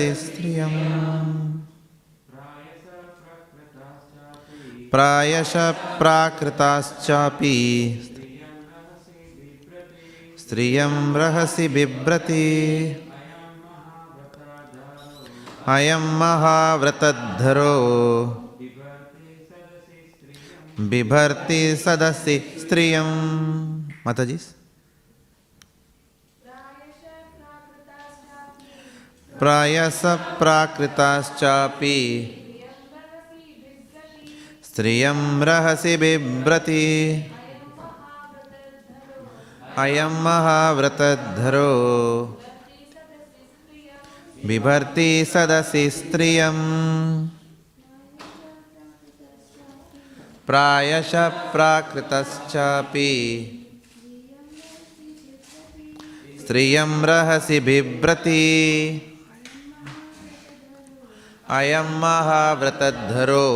स्त्रियम्। प्रायशः प्राकृताश्चापि। स्त्रियं रहसि बिभ्रति। अयं महाव्रतद्धरो। बिभर्ति सदसि स्त्रियं माताजी। प्रायस प्राकृताश्चापि स्त्रियं रहसि बिभ्रति। अयं महाव्रतद्धरो। बिभर्ति सदसि स्त्रियम्। प्रायशः प्राकृतश्चापि स्त्रियं रहसि बिभ्रति। अयं महाव्रतद्धरो।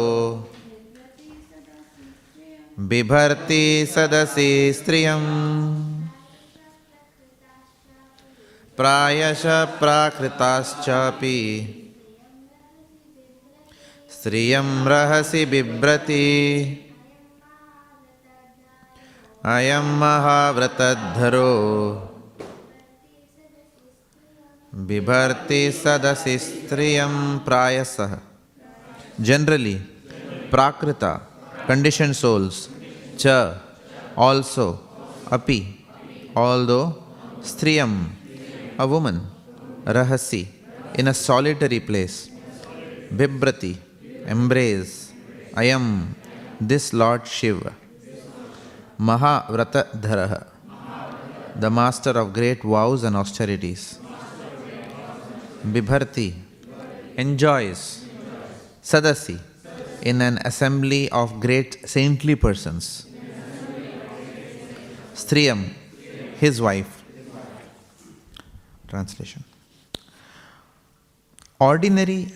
बिभर्ति सदसि स्त्रियम् प्रायशः प्राकृताश्चापि। स्त्रियं रहसि बिभ्रति। अयं महाव्रतद्धरो बिभर्ति सदसि स्त्रियं प्रायसः generally प्राकृता conditioned souls cha also api although striyam a woman rahasi in a solitary place bibrati embrace i am this lord shiva mahavratadharah the master of great vows and austerities bibharti enjoys sadasi in an assembly of great saintly persons. Striyam, his wife. Translation Ordinary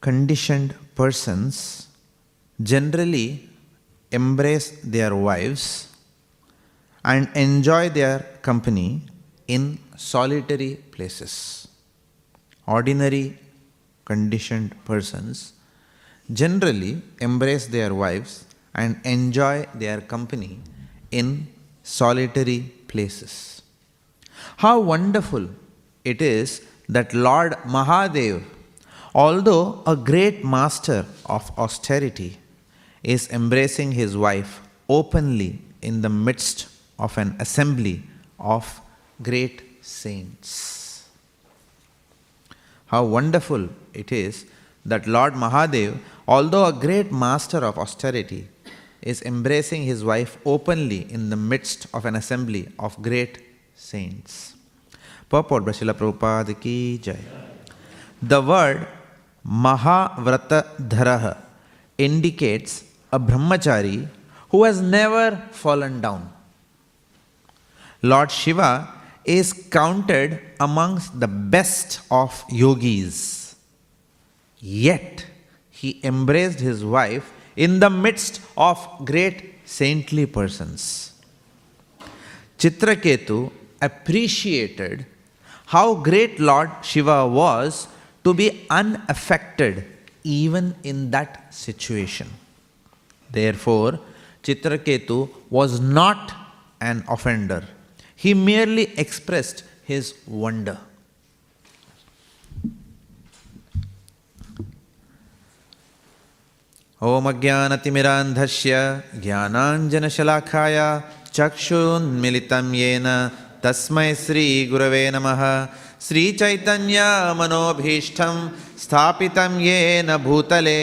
conditioned persons generally embrace their wives and enjoy their company in solitary places. Ordinary conditioned persons generally embrace their wives and enjoy their company in solitary places. How wonderful it is that Lord Mahadev, although a great master of austerity, is embracing his wife openly in the midst of an assembly of great saints. How wonderful it is that Lord Mahadev, although a great master of austerity, is embracing his wife openly in the midst of an assembly of great saints. Purport by Srila Prabhupada ki jai. The word Mahavratadharah indicates a brahmachari who has never fallen down. Lord Shiva is counted amongst the best of yogis. Yet he embraced his wife in the midst of great saintly persons. Chitraketu appreciated how great Lord Shiva was to be unaffected even in that situation. Therefore, Chitraketu was not an offender. He merely expressed his wonder. ॐ अज्ञानतिमिरान्धस्य ज्ञानाञ्जनशलाखाय चक्षुन्मिलितं येन तस्मै श्रीगुरवे नमः श्रीचैतन्यमनोभीष्टं स्थापितं येन भूतले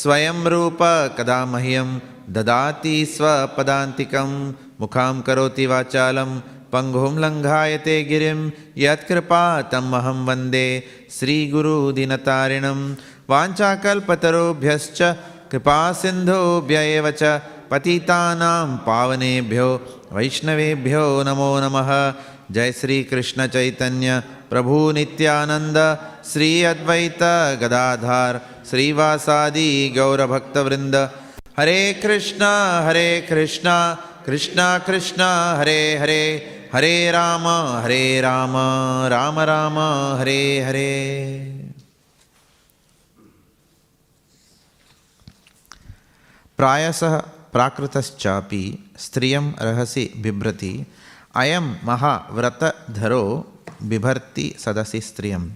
स्वयं रूप कदा मह्यं ददाति स्वपदान्तिकं मुखां करोति वाचालं पङ्गुं लङ्घायते गिरिं यत्कृपातमहं वंदे श्रीगुरुदिनतारिणं। वाञ्छाकल्पतरुभ्यश्च कृपासिन्धुभ्य एव च पावनेभ्यो, वैष्णवेभ्यो नमो नमः। जय श्रीकृष्णचैतन्य प्रभु नित्यानन्द, श्री अद्वैत गदाधार, श्रीवासादि गौरभक्तवृन्द। हरे कृष्ण हरे कृष्ण कृष्ण कृष्ण, हरे हरे। हरे राम हरे राम राम राम, हरे हरे। प्रायसः प्राकृतश्चापि स्त्रियं रहसी बिभ्रति, अयं महाव्रतधरो बिभर्ति सदसी स्त्रियम्।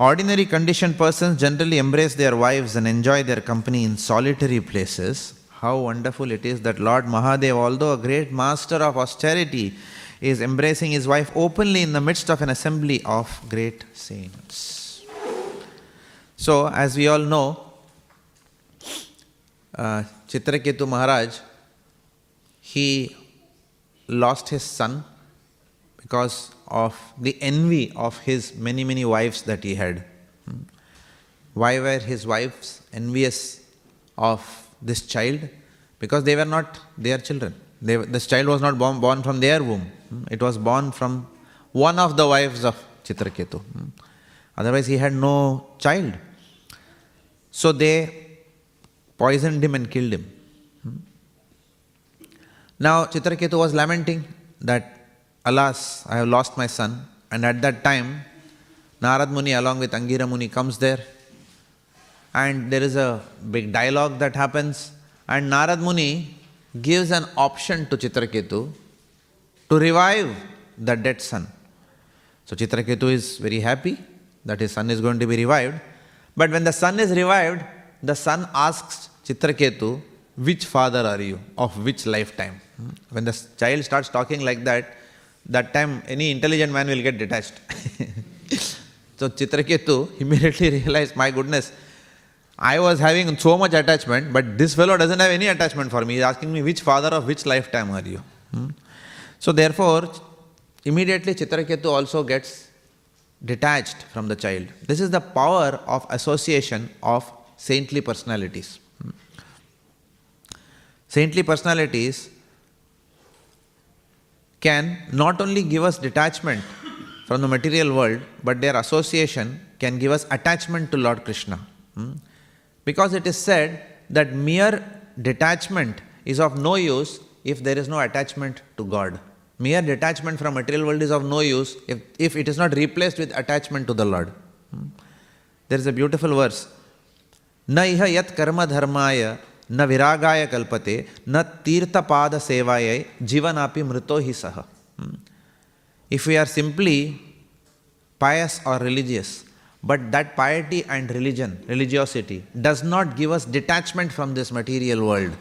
Ordinary condition person generally embrace their wives and enjoy their company in solitary places how wonderful it is that lord Mahadeva although a great master of austerity is embracing his wife openly in the midst of an assembly of great saints. So, as we all know, uh, Chitraketu Maharaj, he lost his son because of the envy of his many, many wives that he had. Why were his wives envious of this child? Because they were not their children. They, this child was not born, born from their womb. Hmm. It was born from one of the wives of Chitraketu. Hmm. Otherwise, he had no child. So they poisoned him and killed him. Hmm. Now Chitraketu was lamenting that Alas, I have lost my son. And at that time, Narad Muni along with Angira Muni comes there and there is a big dialogue that happens and Narad Muni gives an option to Chitraketu to revive the dead son. So Chitraketu is very happy that his son is going to be revived. But when the son is revived, the son asks Chitraketu, which father are you? Of which lifetime? Hmm. When the child starts talking like that, that time any intelligent man will get detached. so Chitraketu immediately realized, my goodness, I was having so much attachment, but this fellow doesn't have any attachment for me. He's asking me, which father of which lifetime are you? Hmm. So therefore, immediately Chitraketu also gets detached from the child. This is the power of association of saintly personalities. Saintly personalities can not only give us detachment from the material world, but their association can give us attachment to Lord Krishna. Hmm? Because it is said that mere detachment is of no use if there is no attachment to God. Mere detachment from material world is of no use if, if it is not replaced with attachment to the Lord. Hmm? There is a beautiful verse. Na iha yat karma dharmaya न विरागाय कल्पते न तीर्थपाद सेवाय जीवनापि मृतो ही सह if we are simply pious or religious but that piety and religion religiosity does not give us detachment from this material world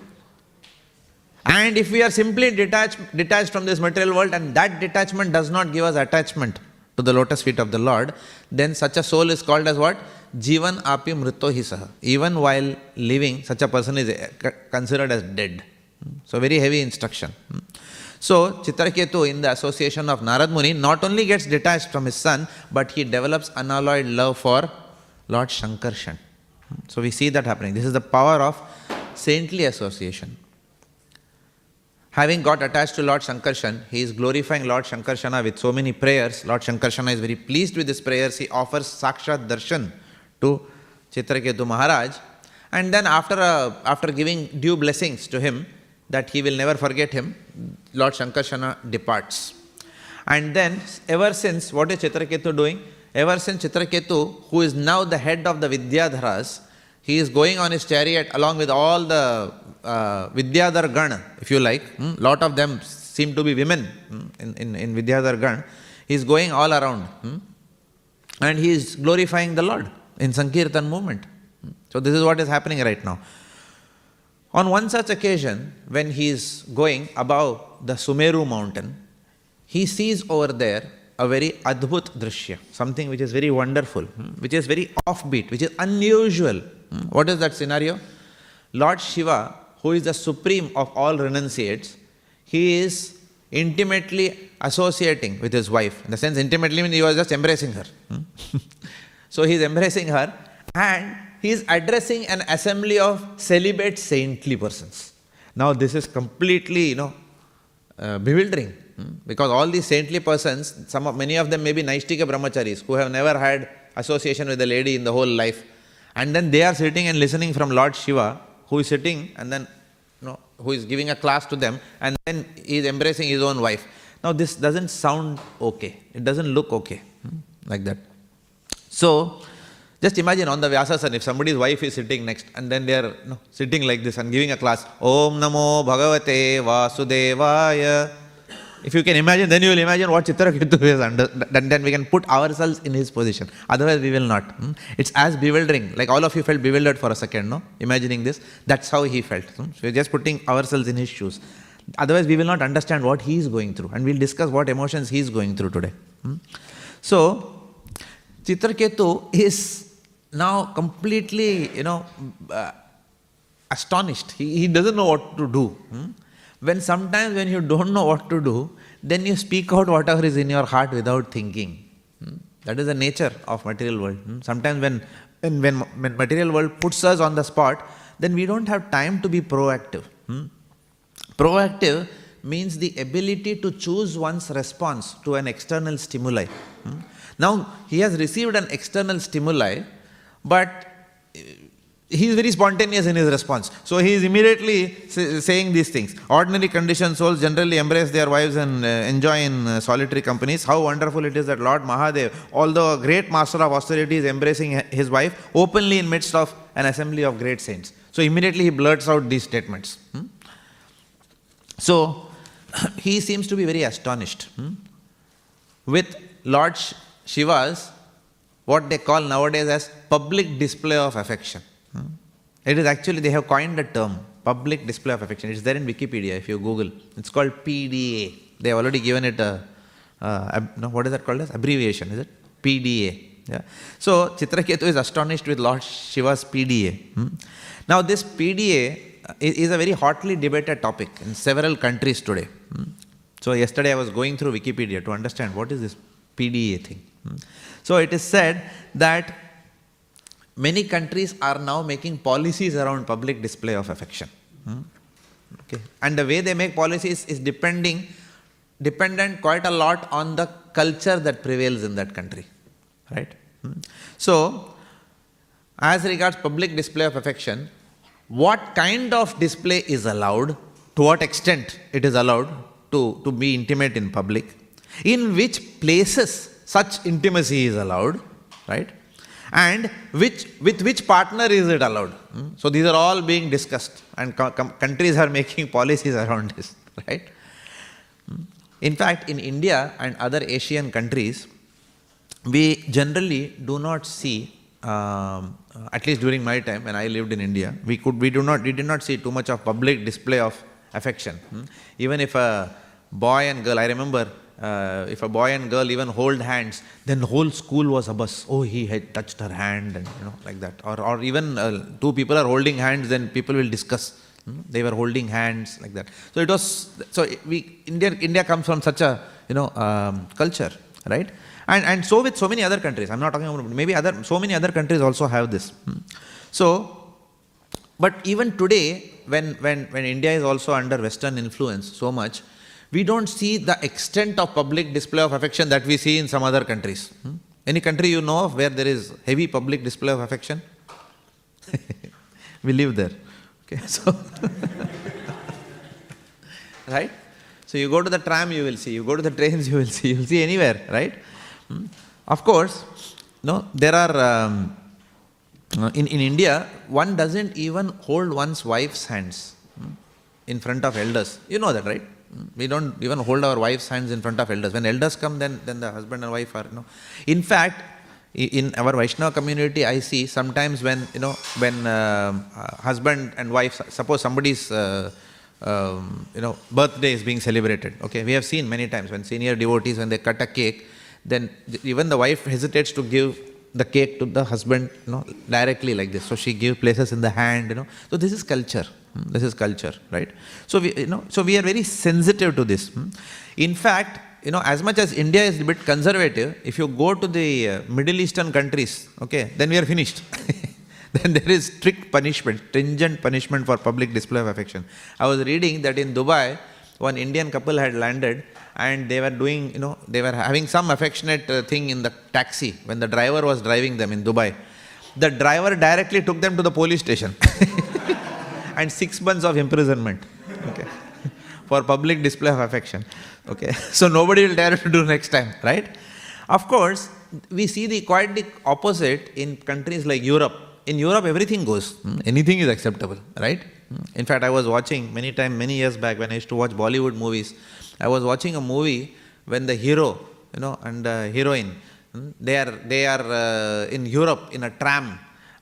and if we are simply detached detached from this material world and that detachment does not give us attachment to the lotus feet of the lord then such a soul is called as what Jivan api hi saha. Even while living, such a person is eh, considered as dead. Hmm? So, very heavy instruction. Hmm? So, Chitraketu, in the association of Narad Muni, not only gets detached from his son, but he develops unalloyed love for Lord Shankarshan. Hmm? So, we see that happening. This is the power of saintly association. Having got attached to Lord Shankarshan, he is glorifying Lord Shankarshana with so many prayers. Lord Shankarshana is very pleased with his prayers. He offers Sakshat Darshan to Chitraketu Maharaj. And then after, uh, after giving due blessings to him, that he will never forget him, Lord Shankarshana departs. And then, ever since, what is Chitraketu doing? Ever since Chitraketu, who is now the head of the Vidyadharas, he is going on his chariot along with all the uh, Vidyadhar Gana, if you like. Hmm? Lot of them seem to be women hmm? in, in, in Vidyadhar Gana. He is going all around. Hmm? And he is glorifying the Lord in Sankirtan movement. So this is what is happening right now. On one such occasion, when he is going above the Sumeru mountain, he sees over there a very adbhut drishya, something which is very wonderful, which is very offbeat, which is unusual. What is that scenario? Lord Shiva, who is the supreme of all renunciates, he is intimately associating with his wife. In the sense, intimately means he was just embracing her. So he is embracing her and he is addressing an assembly of celibate saintly persons. Now this is completely, you know, uh, bewildering hmm? because all these saintly persons, some of, many of them may be Naishtika brahmacharis who have never had association with a lady in the whole life. And then they are sitting and listening from Lord Shiva, who is sitting and then, you know, who is giving a class to them, and then he is embracing his own wife. Now this doesn't sound okay. It doesn't look okay, hmm? like that. So, Just imagine on the Vyasasan, if somebody's wife is sitting next and then they are you know, sitting like this and giving a class, Om Namo Bhagavate Vasudevaya. If you can imagine, then you will imagine what Chitraketu is under. Then, then we can put ourselves in his position. Otherwise, we will not. hmm? It's as bewildering. Like all of you felt bewildered for a second, no? Imagining this. That's how he felt. hmm? So we're just putting ourselves in his shoes. Otherwise, we will not understand what he is going through. And we'll discuss what emotions he is going through today. hmm? So, Chitraketu is now completely, you know, uh, astonished. He, he doesn't know what to do. When sometimes when you don't know what to do, then you speak out whatever is in your heart without thinking. hmm? That is the nature of material world. hmm? Sometimes when, when, when, when material world puts us on the spot, then we don't have time to be proactive. hmm? Proactive means the ability to choose one's response to an external stimuli. Now, he has received an external stimuli, but he is very spontaneous in his response. So, he is immediately saying these things. Ordinary conditioned souls generally embrace their wives and uh, enjoy in uh, solitary companies. How wonderful it is that Lord Mahadev, although a great master of austerity, is embracing his wife openly in midst of an assembly of great saints. So, immediately he blurts out these statements. hmm? So, he seems to be very astonished hmm, with Lord Shiva's what they call nowadays as public display of affection. It is actually, they have coined a term, public display of affection. It's there in Wikipedia if you Google. It's called PDA. They have already given it a, no, what is that called as? Abbreviation, is it? PDA. Yeah. So Chitraketu is astonished with Lord Shiva's PDA. hmm. Now this PDA uh, is is a very hotly debated topic in several countries today. hmm. So yesterday I was going through Wikipedia to understand what is this PDA thing. hmm. So it is said that many countries are now making policies around public display of affection. hmm. Okay. And the way they make policies is depending dependent quite a lot on the culture that prevails in that country. Right? Hmm. So as regards public display of affection, what kind of display is allowed, to what extent it is allowed to, to be intimate in public, in which places such intimacy is allowed, right? And which, with which partner is it allowed? Hmm? So these are all being discussed, and countries are making policies around this, right? Hmm? In fact, in India and other Asian countries, we generally do not see um, uh, at least during my time when I lived in India, we could we do not we did not see too much of public display of affection. hmm. Even if a boy and girl, I remember uh, if a boy and girl even hold hands, then the whole school was a bus. Oh, he had touched her hand, and you know like that. Or or even uh, two people are holding hands, then people will discuss. hmm. They were holding hands like that. So it was so we India India comes from such a you know um, culture, right? And, and so with so many other countries, I'm not talking about maybe other, so many other countries also have this. Hmm. So, but even today, when, when, when India is also under Western influence so much, we don't see the extent of public display of affection that we see in some other countries. Hmm. Any country you know of where there is heavy public display of affection? we live there. Okay, so right? So you go to the tram, you will see. You go to the trains, you will see. You will see anywhere, right? Hmm. Of course, no. There are um, uh, in in India, one doesn't even hold one's wife's hands hmm, in front of elders. You know that, right? We don't even hold our wife's hands in front of elders. When elders come, then then the husband and wife are you know. In fact, in our Vaishnava community, I see sometimes when you know when uh, husband and wife, suppose somebody's uh, um, you know birthday is being celebrated. Okay, we have seen many times when senior devotees when they cut a cake, then even the wife hesitates to give the cake to the husband, you know, directly like this. So she gives places in the hand, you know. So this is culture. Hmm, This is culture, right? So we, you know, so we are very sensitive to this. hmm. In fact, you know, as much as India is a bit conservative, if you go to the uh, Middle Eastern countries, okay, then we are finished. then there is strict punishment, stringent punishment for public display of affection. I was reading that in Dubai, one Indian couple had landed and they were doing, you know, they were having some affectionate uh, thing in the taxi when the driver was driving them in Dubai. The driver directly took them to the police station and six months of imprisonment. Okay. for public display of affection. Okay. So nobody will dare to do next time, right? Of course, we see the quite the opposite in countries like Europe. In Europe, everything goes. Hmm, Anything is acceptable, right? Hmm. In fact, I was watching many time, many years back when I used to watch Bollywood movies. I was watching a movie when the hero, you know, and uh, heroine, hmm, they are they are uh, in Europe in a tram,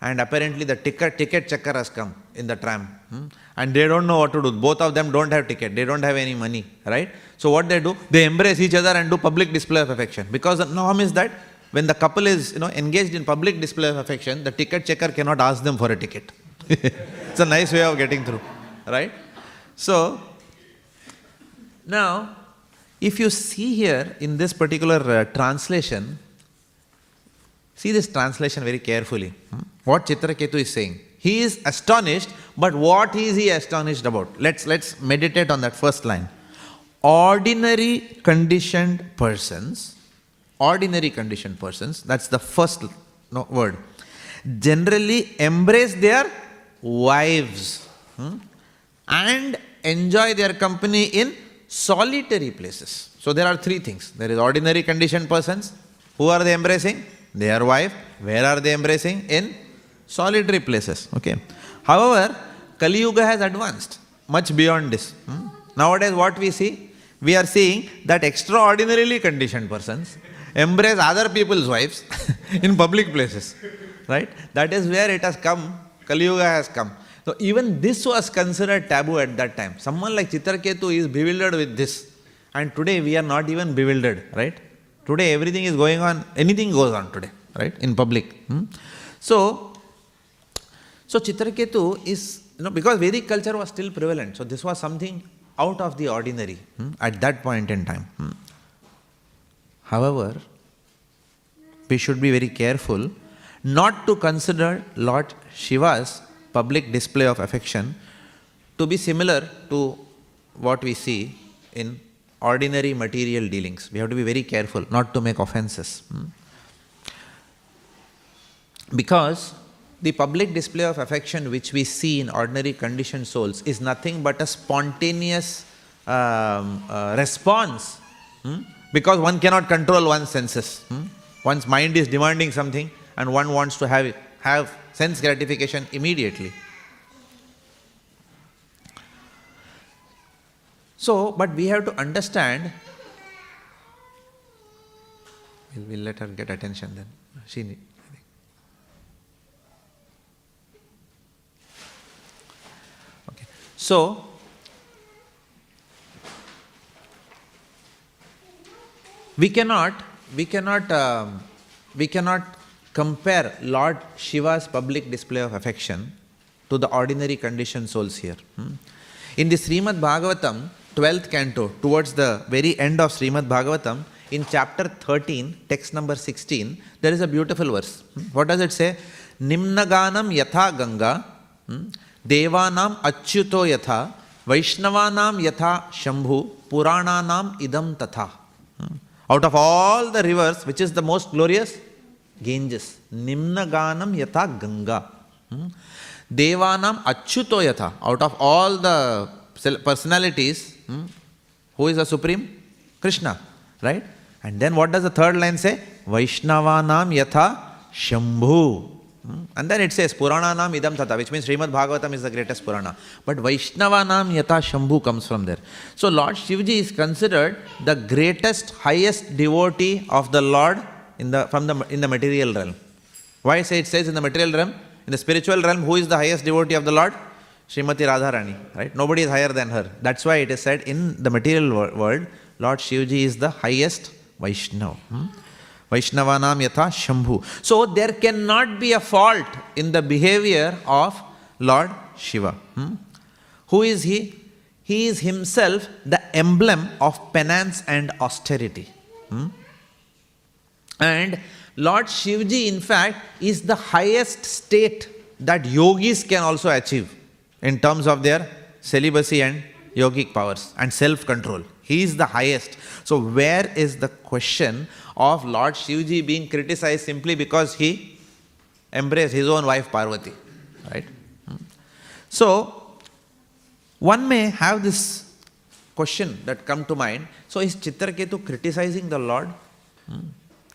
and apparently the ticket ticket checker has come in the tram, hmm, and they don't know what to do. Both of them don't have ticket. They don't have any money, right? So what they do? They embrace each other and do public display of affection because the norm is that when the couple is you know engaged in public display of affection, the ticket checker cannot ask them for a ticket. it's a nice way of getting through, right? So now, if you see here in this particular uh, translation, see this translation very carefully. hmm? What Chitraketu is saying. He is astonished, but what is he astonished about? Let's let's meditate on that first line. Ordinary conditioned persons, ordinary conditioned persons, that's the first no, word, generally embrace their wives hmm, and enjoy their company in solitary places. So there are three things. There is ordinary conditioned persons. Who are they embracing? Their wife. Where are they embracing? In solitary places. Okay. However, Kali Yuga has advanced much beyond this. hmm. Nowadays, what we see? We are seeing that extraordinarily conditioned persons embrace other people's wives in public places. Right? That is where it has come. Kali Yuga has come. So even this was considered taboo at that time. Someone like Chitraketu is bewildered with this. And today we are not even bewildered, right? Today everything is going on, anything goes on today, right? In public. hmm? So, so Chitraketu is, you know, because Vedic culture was still prevalent, so this was something out of the ordinary hmm, at that point in time. hmm. However, we should be very careful not to consider Lord Shiva's public display of affection to be similar to what we see in ordinary material dealings. We have to be very careful not to make offenses. hmm. Because the public display of affection which we see in ordinary conditioned souls is nothing but a spontaneous um, uh, response hmm, because one cannot control one's senses. hmm. One's mind is demanding something and one wants to have, it, have sense gratification immediately. So, but we have to understand. We'll, we'll let her get attention then. She need. So, we cannot, we cannot, um, we cannot compare Lord Shiva's public display of affection to the ordinary conditioned souls here. hmm. In the Srimad Bhagavatam, 12th canto, towards the very end of Srimad Bhagavatam, in chapter 13, text number 16, there is a beautiful verse. Hmm. What does it say? Nimnaganam yatha ganga, hmm, devanam achyuto yatha, vaishnavanam yatha shambhu, purananam idam tatha. Hmm. Out of all the rivers, which is the most glorious? Ganges. Nimnaganam yatha ganga. Devanam achyuto yatha. Out of all the personalities, hmm, who is the supreme? Krishna, right? And then what does the third line say? Vaishnavanam yatha Shambhu. Hmm? And then it says Purana Purananam idam tata, which means Srimad Bhagavatam is the greatest Purana. But Vaishnava Vaishnavanam yatha Shambhu comes from there. So Lord Shivji is considered the greatest, highest devotee of the Lord in the, from the, in the material realm. Why say it says in the material realm? In the spiritual realm, who is the highest devotee of the Lord? Srimati Radharani, right? Nobody is higher than her. That's why it is said in the material world, Lord Shivji is the highest Vaishnav. Hmm? Vaishnavanam yatha Shambhu. So there cannot be a fault in the behavior of Lord Shiva. Hmm? Who is he? He is himself the emblem of penance and austerity. Hmm? And Lord Shivji, in fact, is the highest state that yogis can also achieve in terms of their celibacy and yogic powers and self control. He is the highest. So, where is the question of Lord Shivji being criticized simply because he embraced his own wife Parvati? Right? Hmm. So, one may have this question that come to mind. So, is Chitraketu criticizing the Lord? Hmm.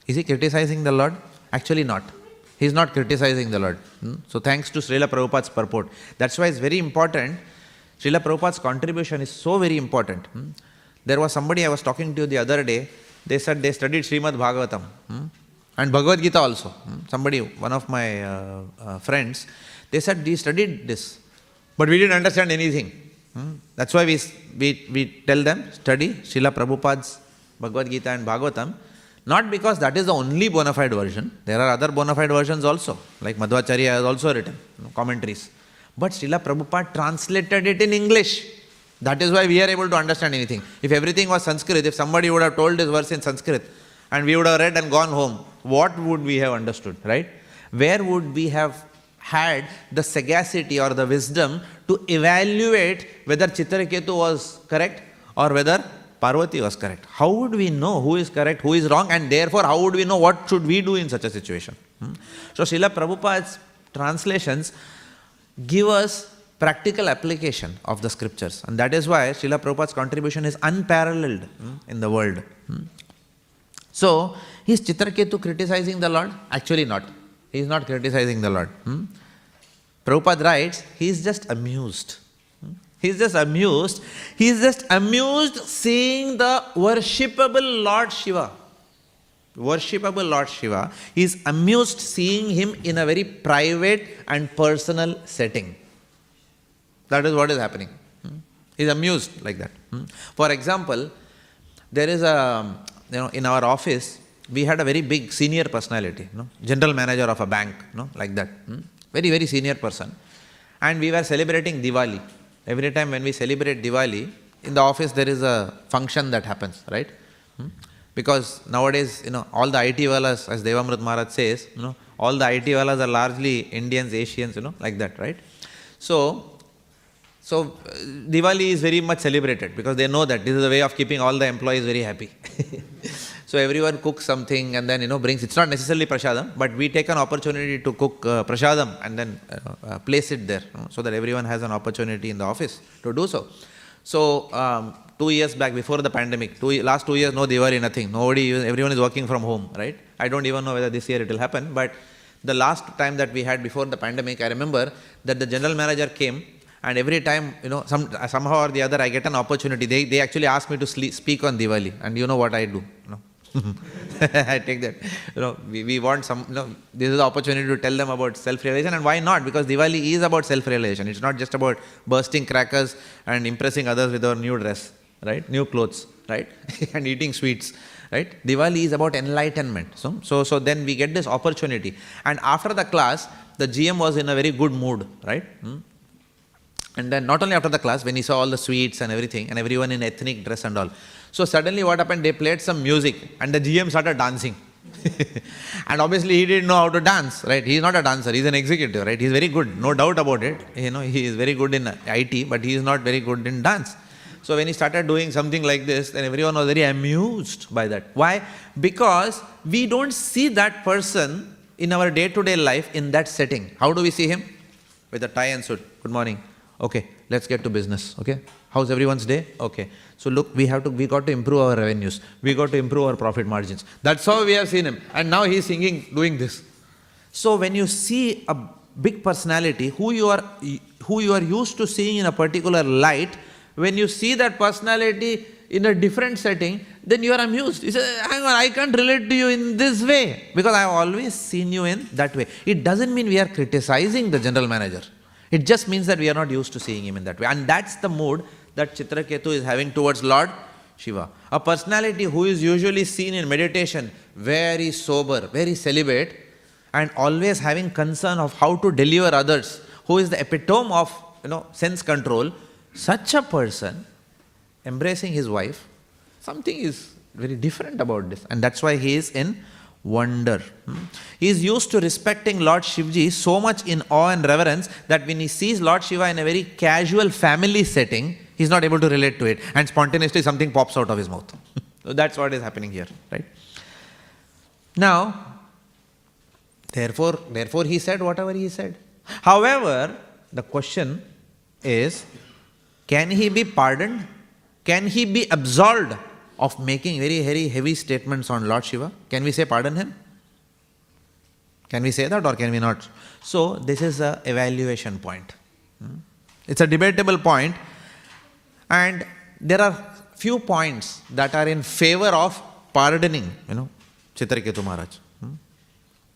Is he criticizing the Lord? Actually, not. He's not criticizing the Lord. Hmm? So, thanks to Srila Prabhupada's purport. That's why it's very important. Srila Prabhupada's contribution is so very important. Hmm? There was somebody I was talking to the other day, they said they studied Srimad Bhagavatam hmm? and Bhagavad Gita also. Hmm? Somebody, one of my uh, uh, friends, they said they studied this, but we didn't understand anything. Hmm? That's why we, we, we tell them study Srila Prabhupada's Bhagavad Gita and Bhagavatam, not because that is the only bona fide version. There are other bona fide versions also, like Madhvacharya has also written you know, commentaries. But Srila Prabhupada translated it in English. That is why we are able to understand anything. If everything was Sanskrit, if somebody would have told this verse in Sanskrit and we would have read and gone home, what would we have understood, right? Where would we have had the sagacity or the wisdom to evaluate whether Chitraketu was correct or whether Parvati was correct. How would we know who is correct, who is wrong, and therefore how would we know what should we do in such a situation? Hmm? So Srila Prabhupada's translations give us practical application of the scriptures. And that is why Srila Prabhupada's contribution is unparalleled hmm, in the world. Hmm. So, is Chitraketu criticizing the Lord? Actually not. He is not criticizing the Lord. Hmm? Prabhupada writes, he is just amused. Hmm? He is just amused. He's just amused seeing the worshipable Lord Shiva. Worshipable Lord Shiva. He's amused seeing him in a very private and personal setting. That is what is happening. He's amused like that. Hmm? For example, there is a, you know, in our office, we had a very big senior personality, you know, general manager of a bank, you know, like that. Hmm? Very, very senior person. And we were celebrating Diwali. Every time when we celebrate Diwali, in the office there is a function that happens, right? Hmm? Because nowadays, you know, all the IT walas, as Devamrit Maharaj says, you know, all the IT walas are largely Indians, Asians, you know, like that, right? So, so uh, Diwali is very much celebrated because they know that this is a way of keeping all the employees very happy. So everyone cooks something and then you know brings. It's not necessarily prasadam, but we take an opportunity to cook uh, prasadam and then uh, uh, place it there you know, so that everyone has an opportunity in the office to do so. So um, two years back, before the pandemic, two last two years, no Diwali, nothing. Nobody, everyone is working from home, right? I don't even know whether this year it will happen, but the last time that we had before the pandemic, I remember that the general manager came and every time, you know, some, somehow or the other, I get an opportunity. They, they actually ask me to sleep, speak on Diwali, and you know what I do. You know? I take that. You know, we, we want some, you know, this is the opportunity to tell them about self-realization and why not? Because Diwali is about self-realization. It's not just about bursting crackers and impressing others with our new dress, right? New clothes, right? and eating sweets, right? Diwali is about enlightenment. So, so, so then we get this opportunity. And after the class, the GM was in a very good mood, right? Hmm? And then not only after the class, when he saw all the sweets and everything, and everyone in ethnic dress and all. So suddenly what happened, they played some music, and the GM started dancing. and obviously he didn't know how to dance, right? He's not a dancer, he's an executive, right? He's very good, no doubt about it. You know, he is very good in IT, but he is not very good in dance. So when he started doing something like this, then everyone was very amused by that. Why? Because we don't see that person in our day-to-day life in that setting. How do we see him? With a tie and suit. Good morning. Okay, let's get to business. Okay, how's everyone's day? Okay, so look, we have to, we got to improve our revenues. We got to improve our profit margins. That's how we have seen him. And now he's singing, doing this. So when you see a big personality who you are, who you are used to seeing in a particular light, when you see that personality in a different setting, then you are amused. You say, hang on, I can't relate to you in this way because I have always seen you in that way. It doesn't mean we are criticizing the general manager. It just means that we are not used to seeing him in that way. And that's the mood that Chitraketu is having towards Lord Shiva. A personality who is usually seen in meditation, very sober, very celibate, and always having concern of how to deliver others, who is the epitome of you know sense control, such a person embracing his wife, something is very different about this. And that's why he is in wonder. Hmm? He is used to respecting Lord Shivji so much in awe and reverence that when he sees Lord Shiva in a very casual family setting, he is not able to relate to it and spontaneously something pops out of his mouth. so that's what is happening here, right? Now, therefore, therefore he said whatever he said. However, the question is, can he be pardoned? Can he be absolved of making very, very heavy statements on Lord Shiva? Can we say pardon him? Can we say that or can we not? So, this is a evaluation point. Hmm? It's a debatable point, and there are few points that are in favor of pardoning, you know, Chitraketu Maharaj. Hmm?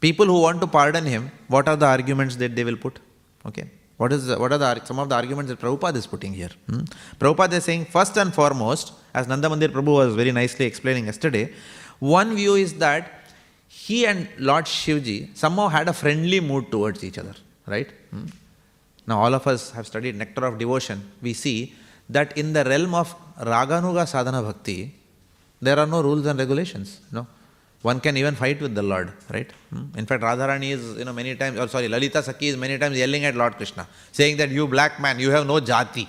People who want to pardon him, what are the arguments that they will put? Okay. What, is what are the, some of the arguments that Prabhupada is putting here? Hmm? Prabhupada is saying, first and foremost, as Nanda Mandir Prabhu was very nicely explaining yesterday, one view is that he and Lord Shivji somehow had a friendly mood towards each other, right? Hmm? Now, all of us have studied Nectar of Devotion. We see that in the realm of Raganuga Sadhana Bhakti, there are no rules and regulations. No, one can even fight with the Lord, right? Hmm? In fact, Radharani is, you know, many times, or sorry, Lalita Sakhi is many times yelling at Lord Krishna, saying that you black man, you have no jati.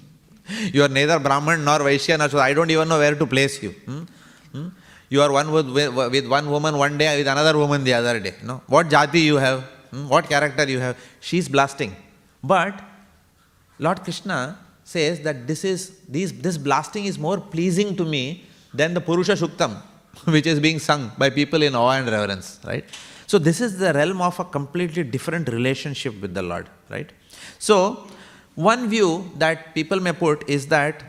you are neither Brahman nor Vaishya nor so I don't even know where to place you. Hmm? Hmm? You are one with, with one woman one day, with another woman the other day. No? What jati you have? What character you have? She is blasting. But Lord Krishna says that this is these, this blasting is more pleasing to me than the Purusha Shuktam, which is being sung by people in awe and reverence, right? So this is the realm of a completely different relationship with the Lord, right? So one view that people may put is that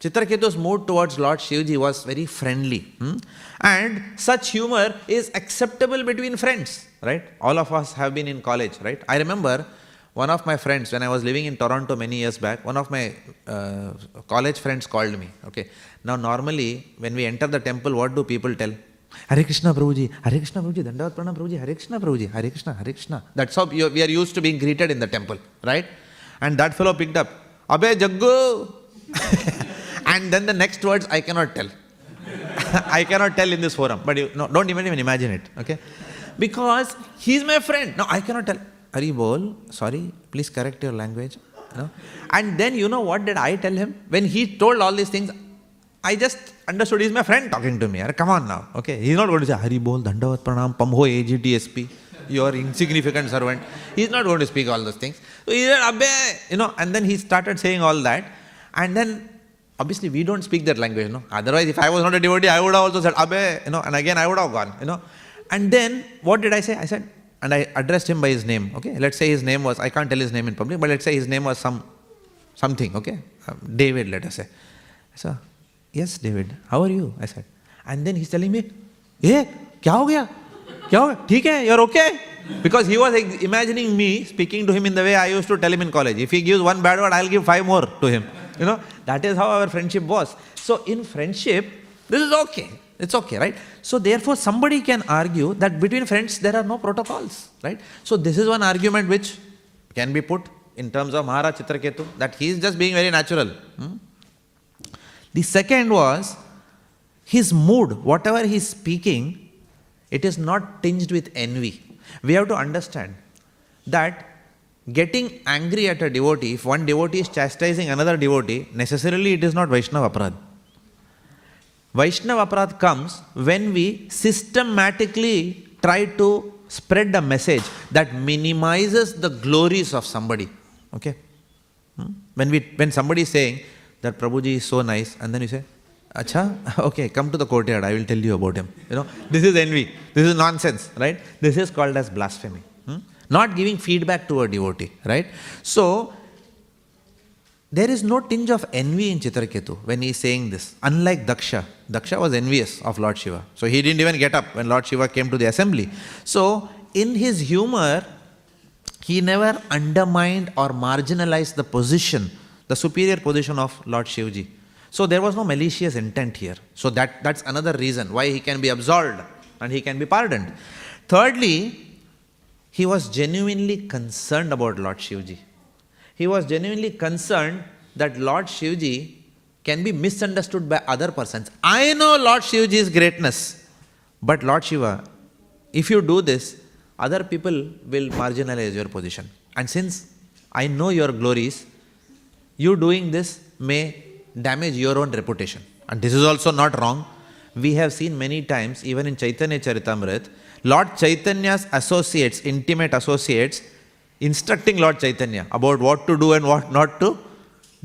Chitraketu's mood towards Lord Shivji was very friendly. Hmm? And such humor is acceptable between friends, right? All of us have been in college, right? I remember one of my friends, when I was living in Toronto many years back, one of my uh, college friends called me. Okay. Now, normally, when we enter the temple, what do people tell? Hare Krishna Prabhuji, Hare Krishna Prabhuji, Dandavat Pranam Prabhuji, Hare Krishna Prabhuji, Hare Krishna, Hare Krishna. That's how we are used to being greeted in the temple, right? And that fellow picked up, Abe Jaggu. and then the next words I cannot tell. I cannot tell in this forum, but you, no, don't even, even imagine it, okay? Because he's my friend. No, I cannot tell. Hari bol, sorry, please correct your language. No? And then you know what did I tell him? When he told all these things, I just understood he's my friend talking to me. Come on now. Okay. He's not going to say Hari bol, Dandavat Pranam, Pamho AGTSP, your insignificant servant. He's not going to speak all those things. So he said, Abbe, you know, and then he started saying all that. And then obviously we don't speak that language, no. Otherwise, if I was not a devotee, I would have also said Abbe, you know, and again I would have gone, you know. And then what did I say? I said, and I addressed him by his name. Okay, let's say his name was I can't tell his name in public, but let's say his name was some something. Okay, uh, David. Let us say. So, yes, David. How are you? I said, and then he's telling me, "Hey, क्या हो गया? क्या हो गया? ठीक है? You're okay?" Because he was imagining me speaking to him in the way I used to tell him in college. If he gives one bad word, I'll give five more to him. You know, that is how our friendship was. So in friendship, this is okay. It's okay, right? So therefore, somebody can argue that between friends there are no protocols, right? So this is one argument which can be put in terms of Maharaj Chitraketu, that he is just being very natural. Hmm? The second was his mood, whatever he is speaking, it is not tinged with envy. We have to understand that getting angry at a devotee, if one devotee is chastising another devotee, necessarily it is not Vaishnava Aparadh. Vaishnava Aparadh comes when we systematically try to spread a message that minimizes the glories of somebody. Okay? Hmm? When, we, when somebody is saying that Prabhuji is so nice, and then you say, Acha, okay, come to the courtyard, I will tell you about him. You know, this is envy. This is nonsense, right? This is called as blasphemy. Hmm? Not giving feedback to a devotee, right? So, there is no tinge of envy in Chitraketu when he is saying this. Unlike Daksha, Daksha was envious of Lord Shiva. So he didn't even get up when Lord Shiva came to the assembly. So, in his humor, he never undermined or marginalized the position, the superior position of Lord Shivji. So there was no malicious intent here. So that, that's another reason why he can be absolved and he can be pardoned. Thirdly, he was genuinely concerned about Lord Shivji. He was genuinely concerned that Lord Shivji can be misunderstood by other persons. I know Lord Shivji's greatness, but Lord Shiva, if you do this, other people will marginalize your position. And since I know your glories, you doing this may damage your own reputation. And this is also not wrong. We have seen many times, even in Chaitanya Charitamrit, Lord Chaitanya's associates, intimate associates, instructing Lord Chaitanya about what to do and what not to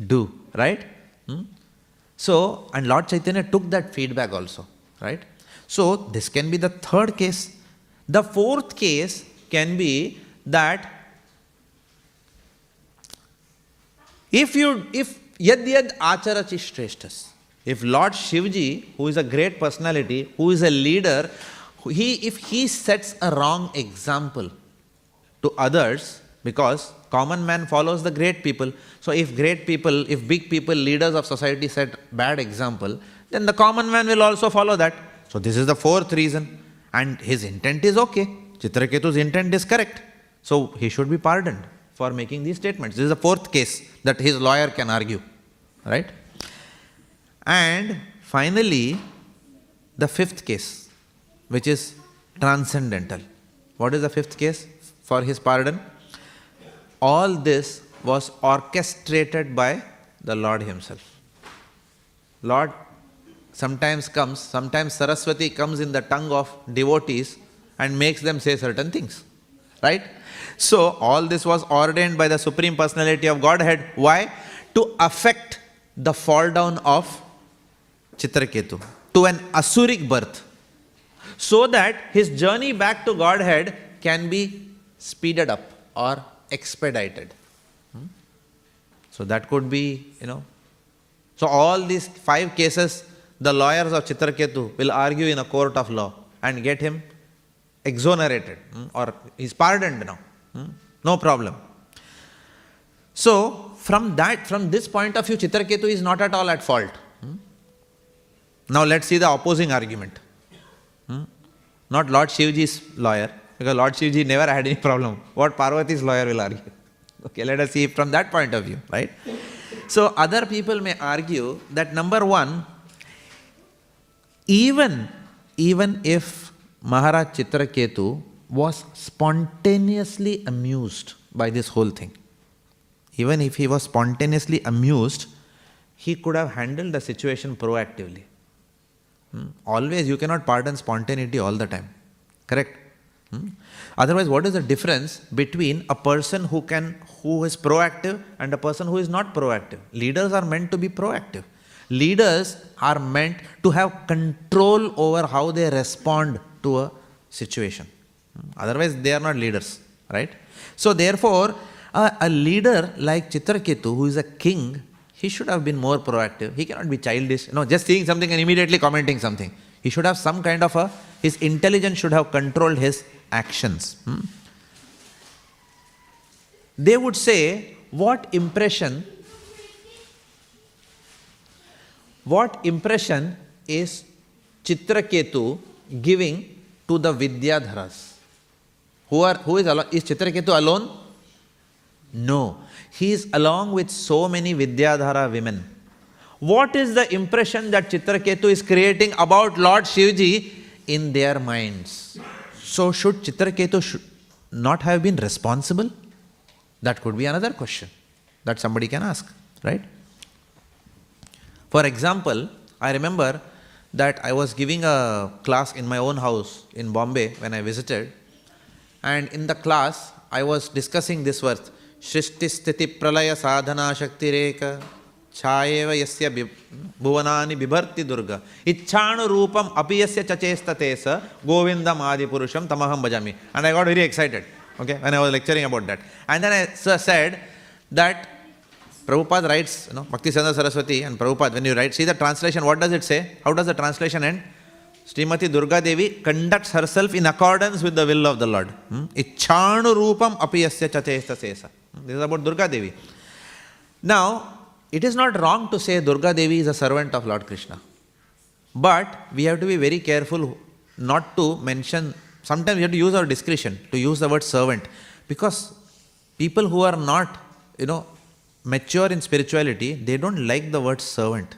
do, right? Hmm? So, and Lord Chaitanya took that feedback also, right? So, this can be the third case. The fourth case can be that if you, if yad yad acharati shreshtas, if Lord Shivji, who is a great personality, who is a leader, he, if he sets a wrong example to others, because common man follows the great people. So if great people, if big people, leaders of society set bad example, then the common man will also follow that. So this is the fourth reason. And his intent is okay. Chitraketu's intent is correct. So he should be pardoned for making these statements. This is the fourth case that his lawyer can argue. Right? And finally, the fifth case, which is transcendental. What is the fifth case for his pardon? all this was orchestrated by the Lord Himself. Lord sometimes comes, sometimes Saraswati comes in the tongue of devotees and makes them say certain things. Right? So, all this was ordained by the Supreme Personality of Godhead. Why? To affect the fall down of Chitraketu to an Asuric birth. So that his journey back to Godhead can be speeded up or expedited. Hmm? So that could be, you know. So all these five cases, the lawyers of Chitraketu will argue in a court of law and get him exonerated hmm? or he's pardoned now. Hmm? No problem. So from that, from this point of view, Chitraketu is not at all at fault. Now let's see the opposing argument. Not Lord Shivji's lawyer, because Lord Shivji never had any problem. What Parvati's lawyer will argue. Okay, let us see from that point of view, right? So other people may argue that number one, even, even if Maharaj Chitraketu was spontaneously amused by this whole thing, even if he was spontaneously amused, he could have handled the situation proactively. Hmm? Always, you cannot pardon spontaneity all the time. Correct? Hmm? Otherwise, what is the difference between a person who can who is proactive and a person who is not proactive? Leaders are meant to be proactive. Leaders are meant to have control over how they respond to a situation. Hmm? Otherwise, they are not leaders, right? So, therefore, a, a leader like Chitraketu, who is a king, he should have been more proactive. He cannot be childish, know, just seeing something and immediately commenting something. He should have some kind of a, his intelligence should have controlled his actions. Hmm? They would say, what impression, what impression is Chitraketu giving to the Vidyadharas? Who, are, who is, is Chitraketu alone? No. He is along with so many Vidyadhara women. What is the impression that Chitraketu is creating about Lord Shivji in their minds? So, should Chitraketu should not have been responsible? That could be another question that somebody can ask, right? For example, I remember that I was giving a class in my own house in Bombay when I visited, and in the class I was discussing this verse Shrishti Sthiti Pralaya Sadhana Shakti Reka इच्छा एव यस्य भुवनानि बिभर्ति दुर्ग। इच्छाणुरूपम अपि यस्य चचेस्तते स गोविंदम आदिपुरुषम तमहं भजामि। And I got very excited okay and I was lecturing about that and then I said that Prabhupada writes you know Bhakti Chandra Saraswati and Prabhupada when you write see the translation what does it say how does the translation and Shrimati Durga Devi conducts herself in accordance with the will of the lord इच्छाणुरूपम अपि यस्य चचेस्तते स this is about Durga Devi now it is not wrong to say Durga Devi is a servant of Lord Krishna. But we have to be very careful not to mention, sometimes we have to use our discretion to use the word servant. Because people who are not, you know, mature in spirituality, they don't like the word servant.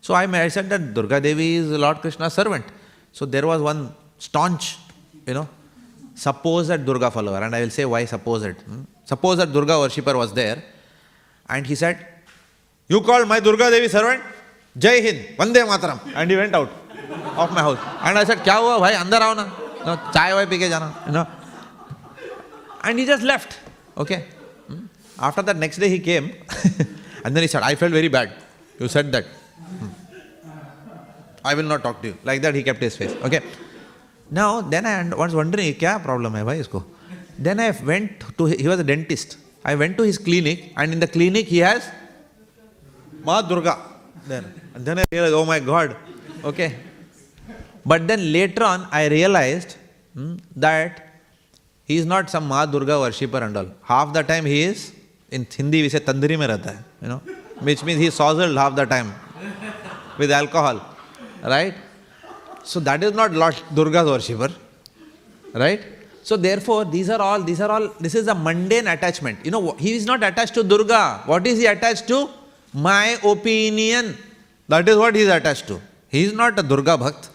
So I, I said that Durga Devi is Lord Krishna's servant. So there was one staunch, you know, supposed Durga follower, and I will say why supposed. Hmm? Suppose that Durga worshipper was there, and he said, you call me Durga Devi servant Jai Hind Vande Mataram and you went out of my house and I said क्या हुआ भाई अंदर आओ ना no चाय Y P के जाना no and he just left okay after that next day he came and then he said I fell very bad you said that I will not talk to you like that he kept is face okay now then I and want wonder क्या problem है भाई इसको then I went to he was a dentist I went to his clinic and in the clinic he has Ma Durga. Then, and then I realized, oh my God. Okay. But then later on, I realized hmm, that he is not some Ma Durga worshipper and all. Half the time he is, in Hindi we say tandri mein rehta hai, you know, which means he is sozzled half the time with alcohol. Right? So that is not Lord Durga's worshipper. Right? So therefore, these are all, these are all, this is a mundane attachment. You know, he is not attached to Durga. What is he attached to? My opinion. That is what he is attached to. He is not a Durga Bhakt.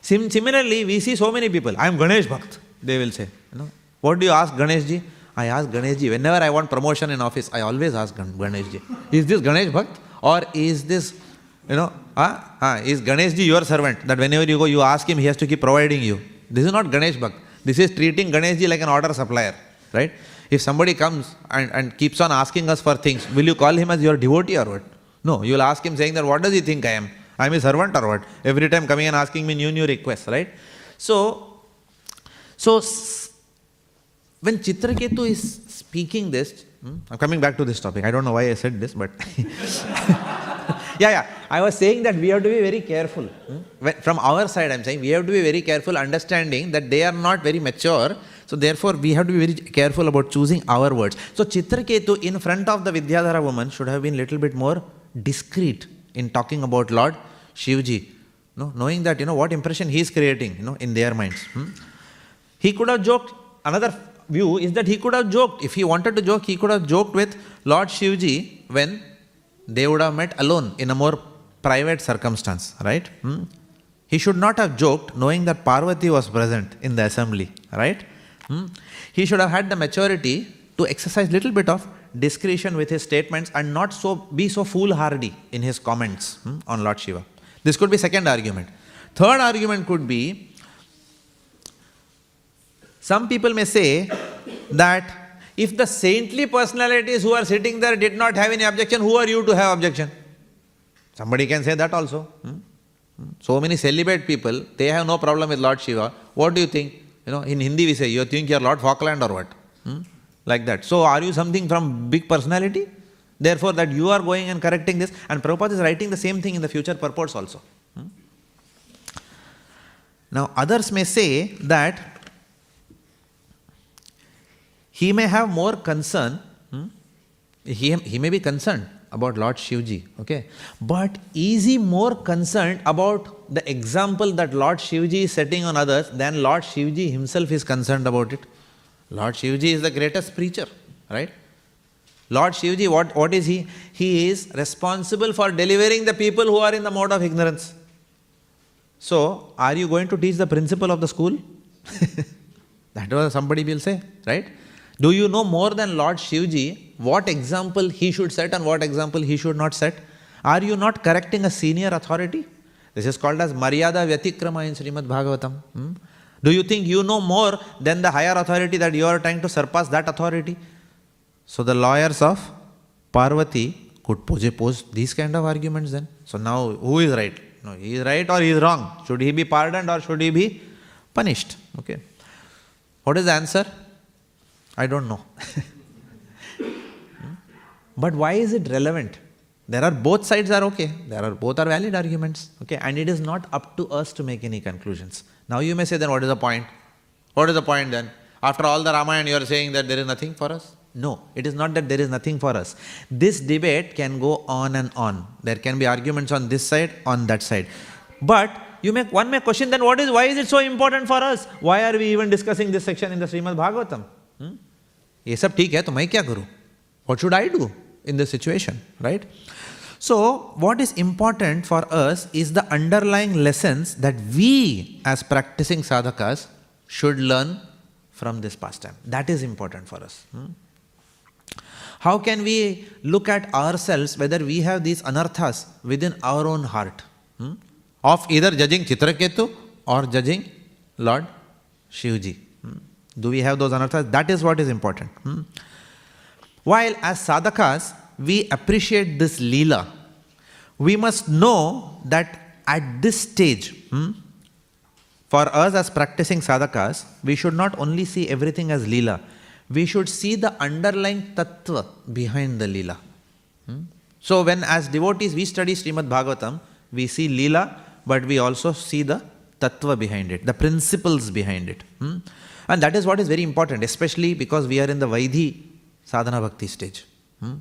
Sim- similarly, we see so many people. I am Ganesh Bhakt, they will say. You know, what do you ask Ganesh ji? I ask Ganesh ji. Whenever I want promotion in office, I always ask Ganesh ji. Is this Ganesh Bhakt? Or is this you know, ah, ah, is Ganesh ji your servant? That whenever you go, you ask him, he has to keep providing you. This is not Ganesh Bhakt. This is treating Ganesh ji like an order supplier, right? If somebody comes and, and keeps on asking us for things, will you call him as your devotee or what? No, you will ask him saying that, what does he think I am? I am a servant or what? Every time coming and asking me new, new requests, right? So, so when Chitraketu is speaking this, hmm, I'm coming back to this topic. I don't know why I said this, but yeah, yeah. I was saying that we have to be very careful. Hmm? From our side, I'm saying we have to be very careful, understanding that they are not very mature. So therefore, we have to be very careful about choosing our words. So Chitraketu in front of the Vidyadhara woman should have been little bit more discreet in talking about Lord Shivji. No, knowing that you know what impression he is creating, you know, in their minds. Hmm? He could have joked. Another view is that he could have joked. If he wanted to joke, he could have joked with Lord Shivji when they would have met alone in a more private circumstance, right? Hmm? He should not have joked knowing that Parvati was present in the assembly, right? Hmm? He should have had the maturity to exercise little bit of discretion with his statements and not so be so foolhardy in his comments hmm, on Lord Shiva. This could be second argument. Third argument could be some people may say that if the saintly personalities who are sitting there did not have any objection, who are you to have objection? Somebody can say that also. Hmm? hmm? So many celibate people, they have no problem with Lord Shiva. What do you think? You know, in Hindi we say, you think you're Lord Falkland or what? Hmm? Like that. So are you something from big personality? Therefore, that you are going and correcting this. And Prabhupada is writing the same thing in the future purports also. Hmm? Now, others may say that he may have more concern, hmm? he, he may be concerned about Lord Shivji, okay? But is he more concerned about the example that Lord Shivji is setting on others than Lord Shivji himself is concerned about it? Lord Shivji is the greatest preacher, right? Lord Shivji, what, what is he? He is responsible for delivering the people who are in the mode of ignorance. So, are you going to teach the principle of the school? that was somebody will say, right? Do you know more than Lord Shivji what example he should set and what example he should not set? Are you not correcting a senior authority? This is called as Maryada Vyatikrama in Srimad Bhagavatam. Hmm? Do you think you know more than the higher authority that you are trying to surpass that authority? So the lawyers of Parvati could pose these kind of arguments then. So now who is right? No, he is right or he is wrong. Should he be pardoned or should he be punished? Okay. What is the answer? I don't know. but why is it relevant? There are both sides are okay. There are both are valid arguments. Okay, and it is not up to us to make any conclusions. Now you may say, then what is the point? What is the point then? After all the Ramayana, you are saying that there is nothing for us? No, it is not that there is nothing for us. This debate can go on and on. There can be arguments on this side, on that side. But you make one may question then what is why is it so important for us? Why are we even discussing this section in the Srimad Bhagavatam? Hmm? ये सब ठीक है तो मैं क्या करूँ? What should I do in the situation right so what is important for us is the underlying lessons that we as practicing sadhakas should learn from this pastime that is important for us how can we look at our selves whether we have this anarthas within our own heart of either judging Chitraketu और judging lord Shivji Do we have those anarthas? That is what is important. Hmm? While as sadhakas, we appreciate this lila, we must know that at this stage, hmm, for us as practicing sadhakas, we should not only see everything as lila, we should see the underlying tattva behind the lila. Hmm? So, when as devotees we study Srimad Bhagavatam, we see lila, but we also see the tattva behind it, the principles behind it. Hmm? And that is what is very important, especially because we are in the Vaidhi sadhana bhakti stage. Hmm?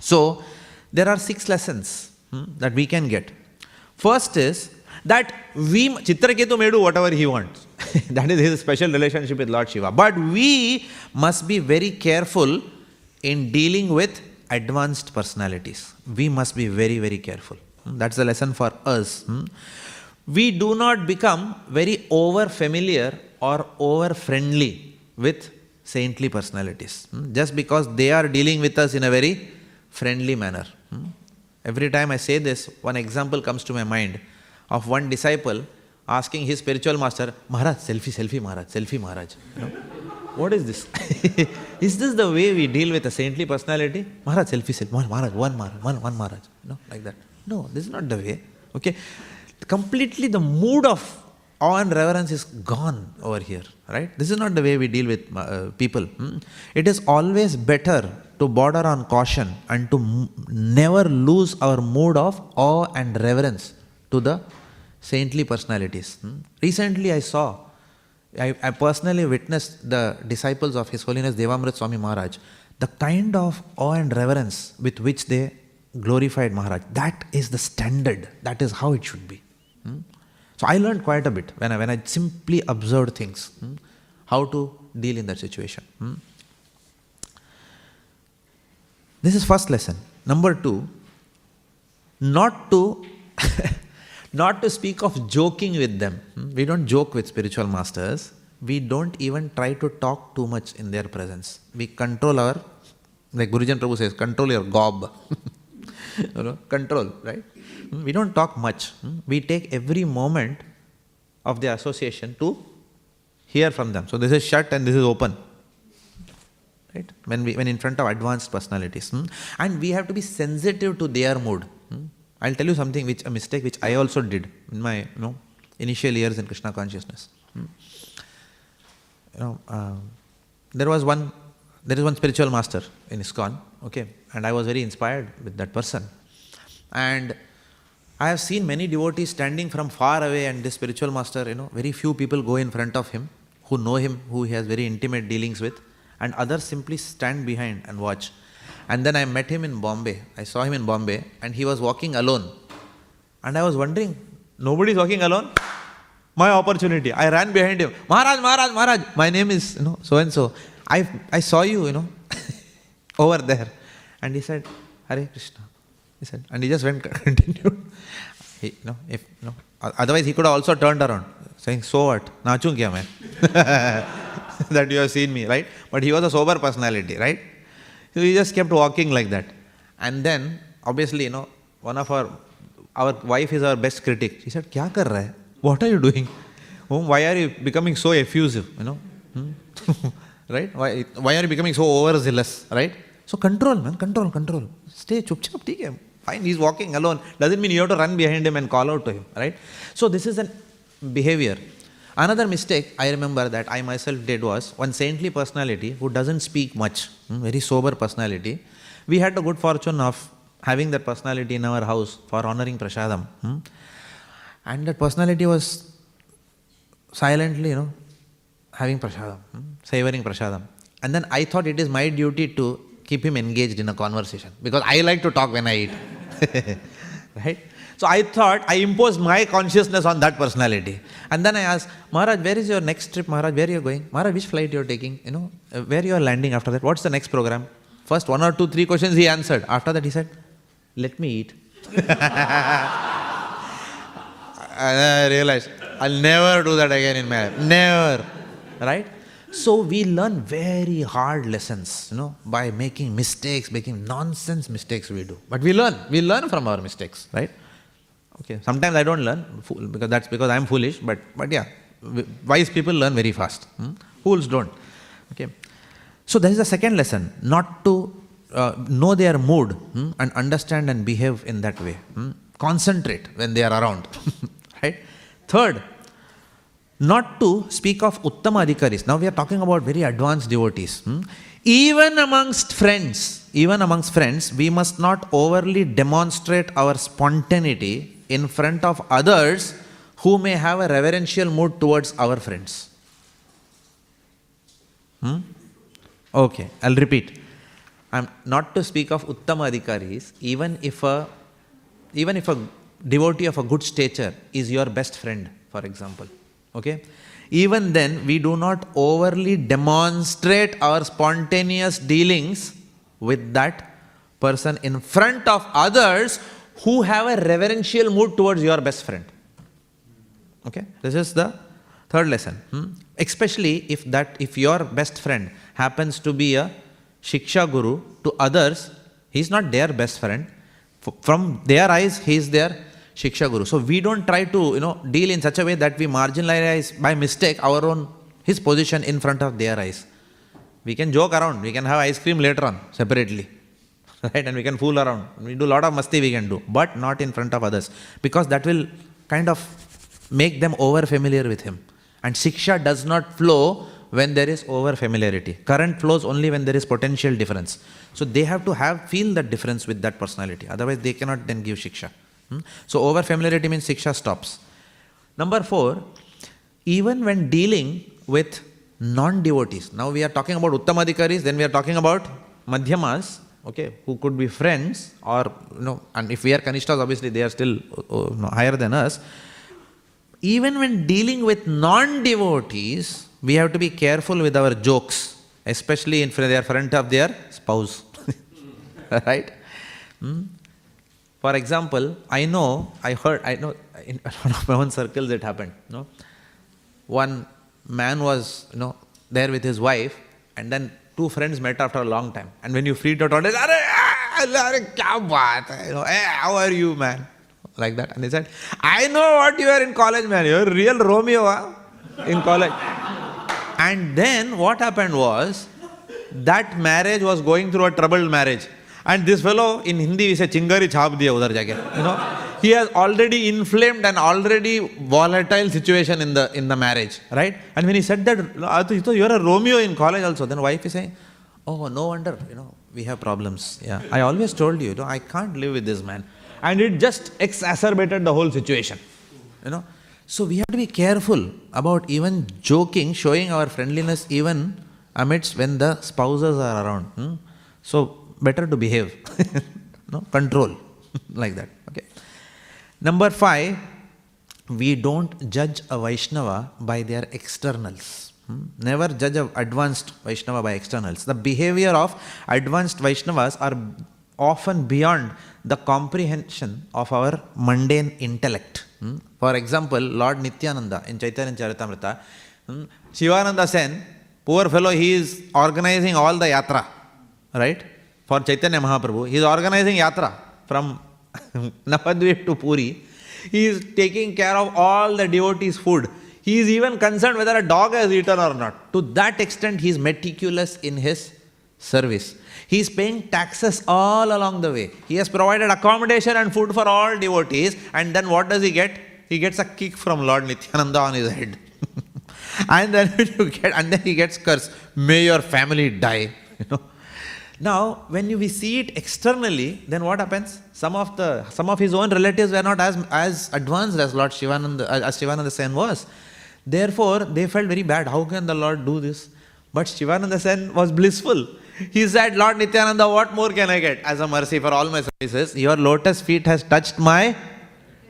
So, there are six lessons hmm, that we can get. First is that we, Chitraketu may do whatever he wants. that is his special relationship with Lord Shiva. But we must be very careful in dealing with advanced personalities. We must be very, very careful. Hmm, that's the lesson for us. Hmm. We do not become very over familiar or over friendly with saintly personalities hmm, just because they are dealing with us in a very friendly manner. Every time I say this, one example comes to my mind of one disciple asking his spiritual master, Maharaj, selfie, selfie, Maharaj, selfie, Maharaj. You know? What is this? is this the way we deal with a saintly personality? Maharaj, selfie, selfie, Maharaj, one Maharaj, one, one Maharaj. You know, like that. No, this is not the way. Okay? Completely the mood of awe and reverence is gone over here, right? This is not the way we deal with uh, people. Hmm? It is always better to border on caution and to never lose our mood of awe and reverence to the saintly personalities. Hmm? Recently, I saw, I, I, personally witnessed the disciples of His Holiness Devamrit Swami Maharaj, the kind of awe and reverence with which they glorified Maharaj. That is the standard, that is how it should be. So I learned quite a bit when I, when I simply observed things, hmm? how to deal in that situation. Hmm? This is first lesson. Number two, not to not to speak of joking with them. Hmm? We don't joke with spiritual masters. We don't even try to talk too much in their presence. We control our, like Gurujan Prabhu says, control your gob. you know, control, right? Hmm? We don't talk much. Hmm? We take every moment of the association to hear from them. So this is shut and this is open. Right? When we when in front of advanced personalities. And we have to be sensitive to their mood. I'll tell you something which a mistake which I also did in my you know initial years in Krishna consciousness. Hmm. You know, uh, there was one there is one spiritual master in ISKCON, okay, and I was very inspired with that person. And I have seen many devotees standing from far away, and this spiritual master, you know, very few people go in front of him who know him, who he has very intimate dealings with, and others simply stand behind and watch. And then I met him in Bombay. I saw him in Bombay and he was walking alone. And I was wondering, nobody is walking alone? My opportunity. I ran behind him. Maharaj, Maharaj, Maharaj. My name is, you know, so and so. I I saw you, you know, over there. And he said, Hare Krishna. He said, and he just went, continued. He, know, if, know, otherwise he could have also turned around, saying, so what? Nachun kya main? that you have seen me, right? But he was a sober personality, right? So we just kept walking like that. And then, obviously, you know, one of our, our wife is our best critic. She said, Kya kar raha hai? What are you doing? Why are you becoming so effusive, you know? Hmm? right? Why, why are you becoming so overzealous, right? So control, man, control, control. Stay chup chup, hai. Fine, he's walking alone. Doesn't mean you have to run behind him and call out to him, right? So this is a behavior. Another mistake I remember that I myself did was one saintly personality who doesn't speak much, hmm, very sober personality. We had the good fortune of having that personality in our house for honoring Prashadam. Hmm. And that personality was silently, you know, having Prashadam, hmm, savoring Prashadam. And then I thought it is my duty to keep him engaged in a conversation because I like to talk when I eat. right? So I thought I imposed my consciousness on that personality. And then I asked, Maharaj, where is your next trip? Maharaj, where are you going? Maharaj, which flight you are taking? You know, uh, where you are landing after that? What's the next program? First one or two, three questions he answered. After that he said, let me eat. and I realized, I'll never do that again in my life. Never. Right? So we learn very hard lessons, you know, by making mistakes, making nonsense mistakes we do. But we learn. We learn from our mistakes, right? Okay, sometimes I don't learn because that's because I'm foolish, but, but yeah, wise people learn very fast. Hmm? Fools don't. Okay. So that is the second lesson, not to uh, know their mood hmm, and understand and behave in that way. hmm. Concentrate when they are around. right? Third, not to speak of Uttama Adhikaris. Now we are talking about very advanced devotees. hmm. Even amongst friends, even amongst friends, we must not overly demonstrate our spontaneity in front of others who may have a reverential mood towards our friends. Hmm? Okay, I'll repeat. I'm not to speak of Uttama Adhikaris, even if a even if a devotee of a good stature is your best friend, for example. Okay? Even then, we do not overly demonstrate our spontaneous dealings with that person in front of others who have a reverential mood towards your best friend. Okay? This is the third lesson. hmm? Especially if that if your best friend happens to be a Shiksha Guru to others, he's not their best friend. From their eyes, he is their Shiksha Guru. So we don't try to you know deal in such a way that we marginalize by mistake our own his position in front of their eyes. We can joke around, we can have ice cream later on separately. Right? And we can fool around. We do a lot of masti we can do, but not in front of others. Because that will kind of make them over familiar with him. And Siksha does not flow when there is over familiarity. Current flows only when there is potential difference. So they have to have feel that difference with that personality. Otherwise, they cannot then give Shiksha. Hmm? So over familiarity means Siksha stops. Number four, even when dealing with non-devotees. Now we are talking about Uttamadhikaris, then we are talking about Madhyamas, okay, who could be friends or, you know, and if we are Kanishtas, obviously they are still uh, know, higher than us. Even when dealing with non-devotees, we have to be careful with our jokes, especially in front, they are front of their spouse. right? Hmm? For example, I know, I heard, I know, in one of my own circles it happened. No, one man was, you know, there with his wife, and then two friends met after a long time. And when you freed out, "Arey, ah, arey, kya baat hai?" You know, hey, how are you, man? Like that. And they said, I know what you are in college, man. You're real Romeo huh? in college. And then what happened was that marriage was going through a troubled marriage. And this fellow in Hindi we say chingari chhap diya udhar jake. You know, he has already inflamed an already volatile situation in the in the marriage, right? And when he said that, "Atu, so you're a Romeo in college also, then wife is saying, Oh, no wonder, you know, we have problems. Yeah. I always told you, you know, I can't live with this man. And it just exacerbated the whole situation. You know. So we have to be careful about even joking, showing our friendliness even amidst when the spouses are around. hmm? So better to behave. no? Control. like that. Okay. Number five, we don't judge a Vaishnava by their externals. Hmm? Never judge a advanced Vaishnava by externals. The behavior of advanced Vaishnavas are often beyond the comprehension of our mundane intellect. Hmm? For example, Lord Nityananda in Chaitanya Charitamrita, hmm, Shivananda Sen, poor fellow, he is organizing all the yatra, right? For Chaitanya Mahaprabhu, he is organizing yatra from Navadvip to Puri. He is taking care of all the devotees' food. He is even concerned whether a dog has eaten or not. To that extent, he is meticulous in his service. He is paying taxes all along the way. He has provided accommodation and food for all devotees, and then what does he get? He gets a kick from Lord Nityananda on his head. and then you get, and then he gets curse. May your family die. You know. Now, when you, we see it externally, then what happens? Some of the some of his own relatives were not as as advanced as Lord Shivananda uh, as Shivananda Sen was. Therefore, they felt very bad. How can the Lord do this? But Shivananda Sen was blissful. He said, Lord Nityananda, what more can I get as a mercy for all my services? Your lotus feet has touched my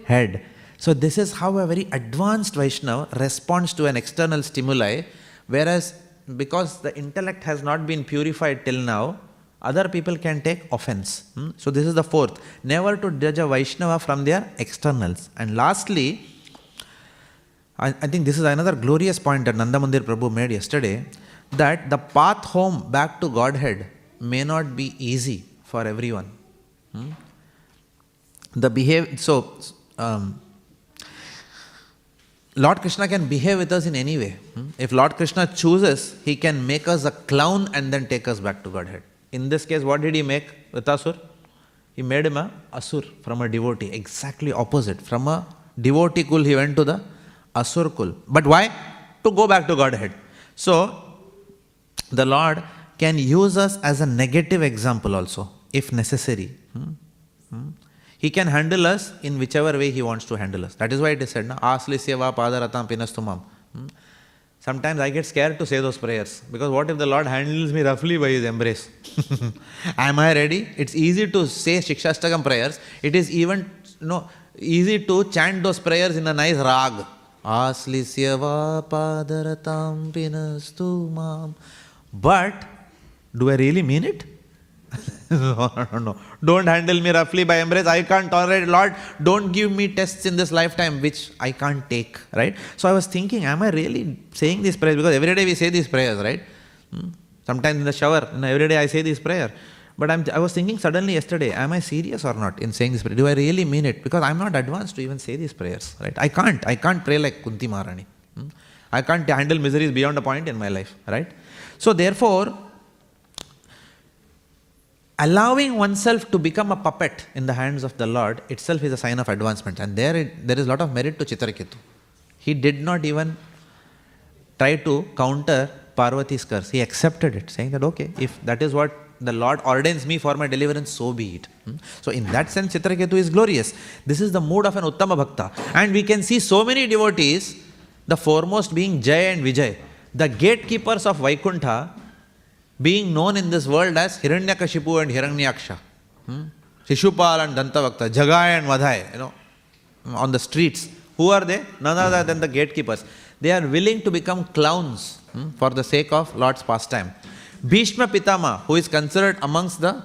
head. So this is how a very advanced Vaishnava responds to an external stimuli, whereas because the intellect has not been purified till now, other people can take offense. Hmm? So this is the fourth. Never to judge a Vaishnava from their externals. And lastly, I, I think this is another glorious point that Nandamandir Prabhu made yesterday that the path home back to Godhead may not be easy for everyone. Hmm? The behave so um, Lord Krishna can behave with us in any way. hmm? If Lord Krishna chooses, he can make us a clown and then take us back to Godhead. In this case, what did he make with Asur? He made him a asur from a devotee, exactly opposite. From a devotee kul, he went to the asur kul. But why? To go back to Godhead. So, the Lord can use us as a negative example also, if necessary. Hmm? Hmm? He can handle us in whichever way He wants to handle us. That is why it is said, na, Aslisyava padaratam pinastumam. Hmm? Sometimes I get scared to say those prayers because what if the Lord handles me roughly by His embrace? Am I ready? It's easy to say Shikshastakam prayers. It is even no easy to chant those prayers in a nice rag. Aslisyava padaratam pinastumam. But do I really mean it? no, no, no. Don't handle me roughly by embrace. I can't tolerate. Lord, don't give me tests in this lifetime which I can't take. Right? So I was thinking, am I really saying these prayers? Because every day we say these prayers, right? Hmm? Sometimes in the shower, you know, every day I say this prayer. But I'm, I was thinking suddenly yesterday, am I serious or not in saying this prayer? Do I really mean it? Because I'm not advanced to even say these prayers, right? I can't. I can't pray like Kunti Maharani. Hmm? I can't handle miseries beyond a point in my life, right? So therefore, allowing oneself to become a puppet in the hands of the Lord itself is a sign of advancement. And there, it, there is a lot of merit to Chitraketu. He did not even try to counter Parvati's curse. He accepted it, saying that, okay, if that is what the Lord ordains me for my deliverance, so be it. Hmm? So, in that sense, Chitraketu is glorious. This is the mood of an Uttama Bhakta. And we can see so many devotees, the foremost being Jay and Vijay, the gatekeepers of Vaikuntha, being known in this world as Hiranyakashipu and Hiranyaksha. Hmm? Shishupal and Dantavakra, Jagai and Madhai, you know, on the streets. Who are they? None other than the gatekeepers. They are willing to become clowns hmm, for the sake of Lord's pastime. Bhishma Pitama, who is considered amongst the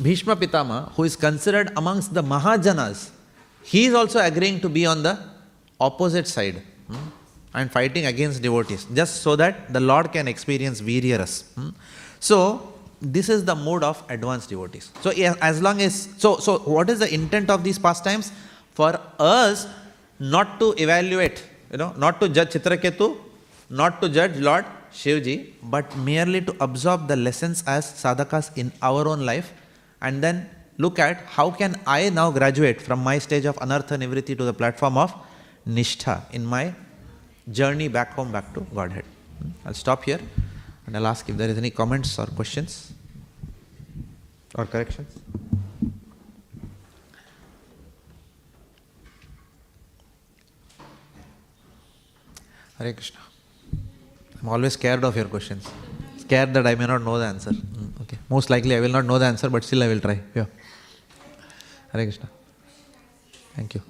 Bhishma Pitama, who is considered amongst the Mahajanas, he is also agreeing to be on the opposite side hmm, and fighting against devotees, just so that the Lord can experience Viryaras. Hmm. So, this is the mode of advanced devotees. So, as long as, so, so what is the intent of these pastimes? For us not to evaluate, you know, not to judge Chitraketu, not to judge Lord Shivji, but merely to absorb the lessons as sadhakas in our own life and then look at how can I now graduate from my stage of anartha nivriti to the platform of nishtha in my journey back home, back to Godhead. I'll stop here and I'll ask if there is any comments or questions or corrections. Hare Krishna. I'm always scared of your questions. Scared that I may not know the answer. Mm, okay. Most likely I will not know the answer, but still I will try. Yeah. Hare Krishna. Thank you.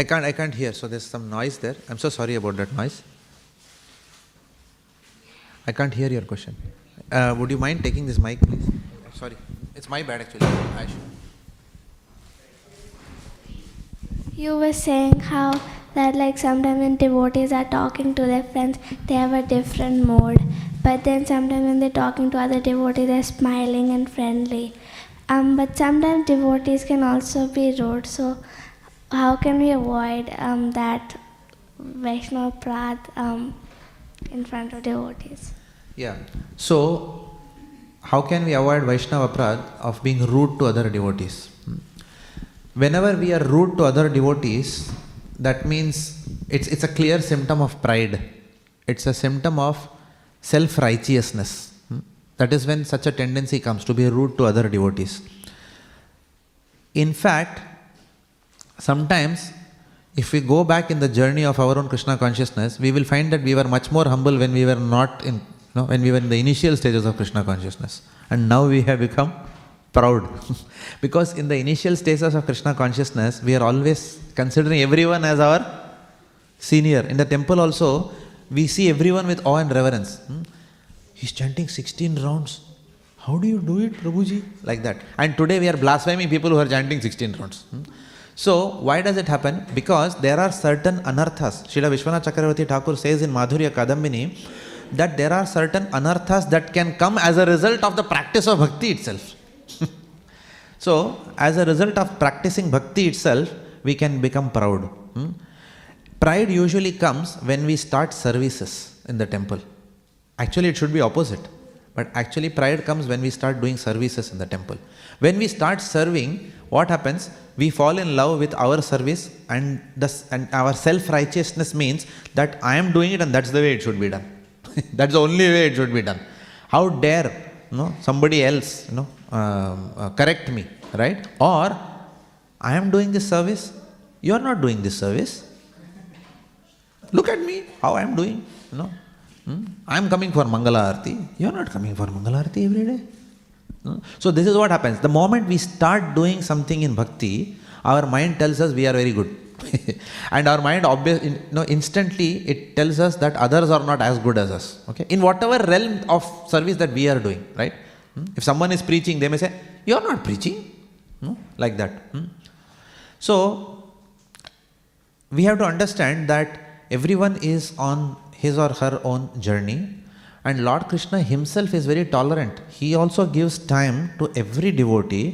I can't I can't hear, so there's some noise there. I'm so sorry about that noise. I can't hear your question. Uh, would you mind taking this mic, please? Sorry, it's my bad actually. I should. You were saying how that like sometimes when devotees are talking to their friends, they have a different mode. But then sometimes when they're talking to other devotees, they're smiling and friendly. Um, but sometimes devotees can also be rude. So how can we avoid um, that Vaishnava Aparadh um, in front of devotees? Yeah. So, how can we avoid Vaishnava Aparadh of being rude to other devotees? Hmm. Whenever we are rude to other devotees, that means it's, it's a clear symptom of pride. It's a symptom of self righteousness. Hmm. That is when such a tendency comes to be rude to other devotees. In fact, sometimes if we go back in the journey of our own Krishna consciousness, we will find that we were much more humble when we were not in, you know, when we were in the initial stages of Krishna consciousness. And now we have become proud. because in the initial stages of Krishna consciousness, we are always considering everyone as our senior. In the temple also, we see everyone with awe and reverence. Hmm? He's chanting 16 rounds. How do you do it, Prabhuji? Like that. And today we are blaspheming people who are chanting 16 rounds. Hmm? So, why does it happen? Because there are certain anarthas. Srila Vishwanath Chakravarti Thakur says in Madhurya Kadambini that there are certain anarthas that can come as a result of the practice of bhakti itself. So, as a result of practicing bhakti itself, we can become proud. hmm? Pride usually comes when we start services in the temple. Actually, it should be opposite. But actually, pride comes when we start doing services in the temple. When we start serving, what happens? We fall in love with our service, and, thus, and our self righteousness means that I am doing it and that's the way it should be done. that's the only way it should be done. How dare you know, somebody else you know, um, uh, correct me, right? Or I am doing this service, you are not doing this service. Look at me, how I am doing. You know, Hmm? I am coming for Mangala Arati. You are not coming for Mangala Arati every day. No? So this is what happens. The moment we start doing something in bhakti, our mind tells us we are very good. and our mind obvious, you know, instantly it tells us that others are not as good as us. Okay? In whatever realm of service that we are doing, right? Hmm? If someone is preaching, they may say, You are not preaching. Like that. Hmm? So we have to understand that everyone is on his or her own journey. And lord krishna himself is very tolerant. He also gives time to every devotee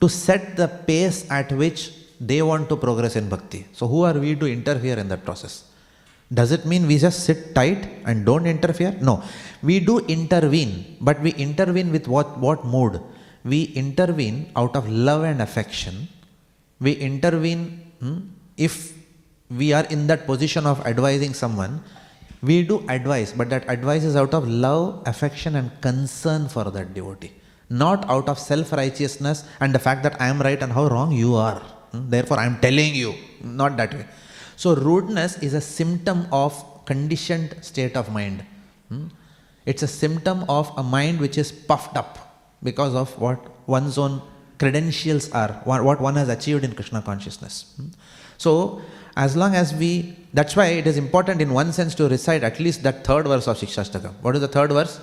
to set the pace at which they want to progress in bhakti. So who are we to interfere in that process? Does it mean we just sit tight and don't interfere? No. We do intervene but we intervene with what what mood? We intervene out of love and affection. We intervene hmm, if we are in that position of advising someone we do advise but that advice is out of love affection and concern for that devotee. Not out of self righteousness and the fact that i am right and how wrong you are. Hmm, therefore i am telling you. Not that way. So rudeness is a symptom of conditioned state of mind. Hmm? it's a symptom of a mind which is puffed up because of what one's own credentials are what one has achieved in krishna consciousness. Hmm? so as long as we that's why it is important in one sense to recite at least that third verse of shikshastakam what is the third verse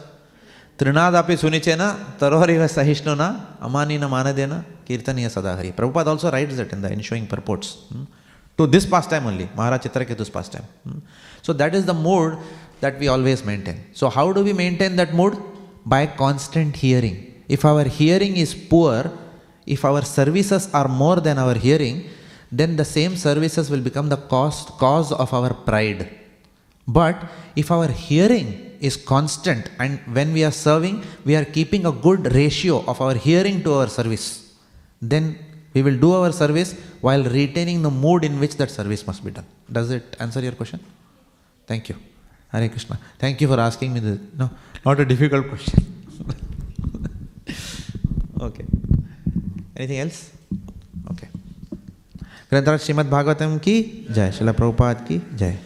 Trinadapi sunichena taroriva sahishnuna amanina manadena kirtaniya sadahari. Prabhupada also writes that in the ensuing purports. hmm, To this pastime only, Maharaj Chitraketu's pastime. hmm. So that is the mood that we always maintain. So how do we maintain that mood? By constant hearing. If our hearing is poor, if our services are more than our hearing, then the same services will become the cost, cause of our pride. But if our hearing is constant and when we are serving, we are keeping a good ratio of our hearing to our service, then we will do our service while retaining the mood in which that service must be done. Does it answer your question? Thank you. Hare Krishna. Thank you for asking me this. No, not a difficult question. okay. Anything else? Granthraj Shrimad Bhagavatam की जय शिला प्रभुपाद की जय।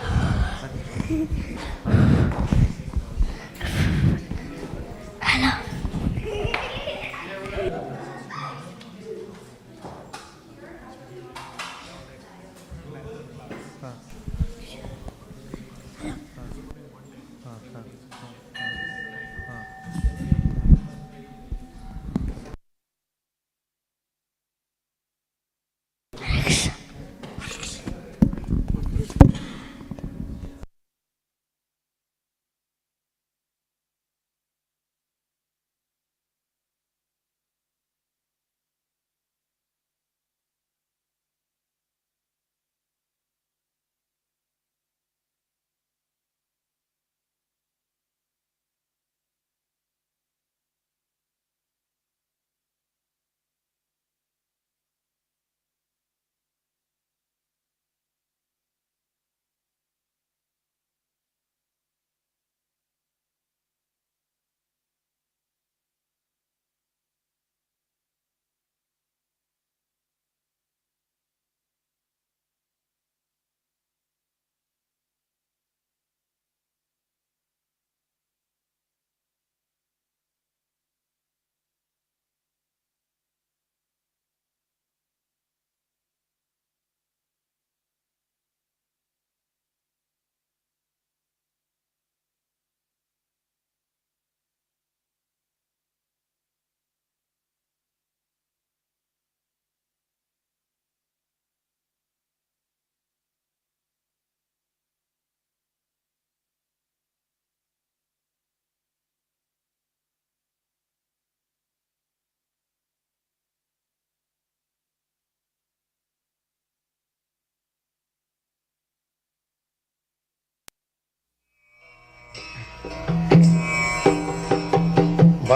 ああ。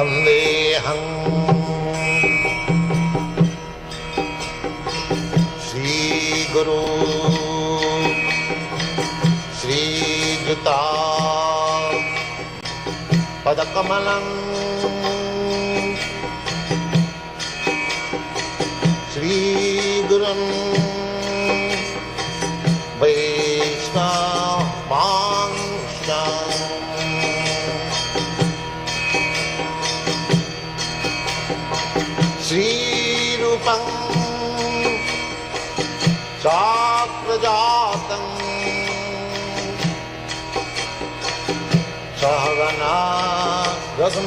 न्देहं श्रीगुरु श्रीयुता पदकमलम्। श्रीगुरम्।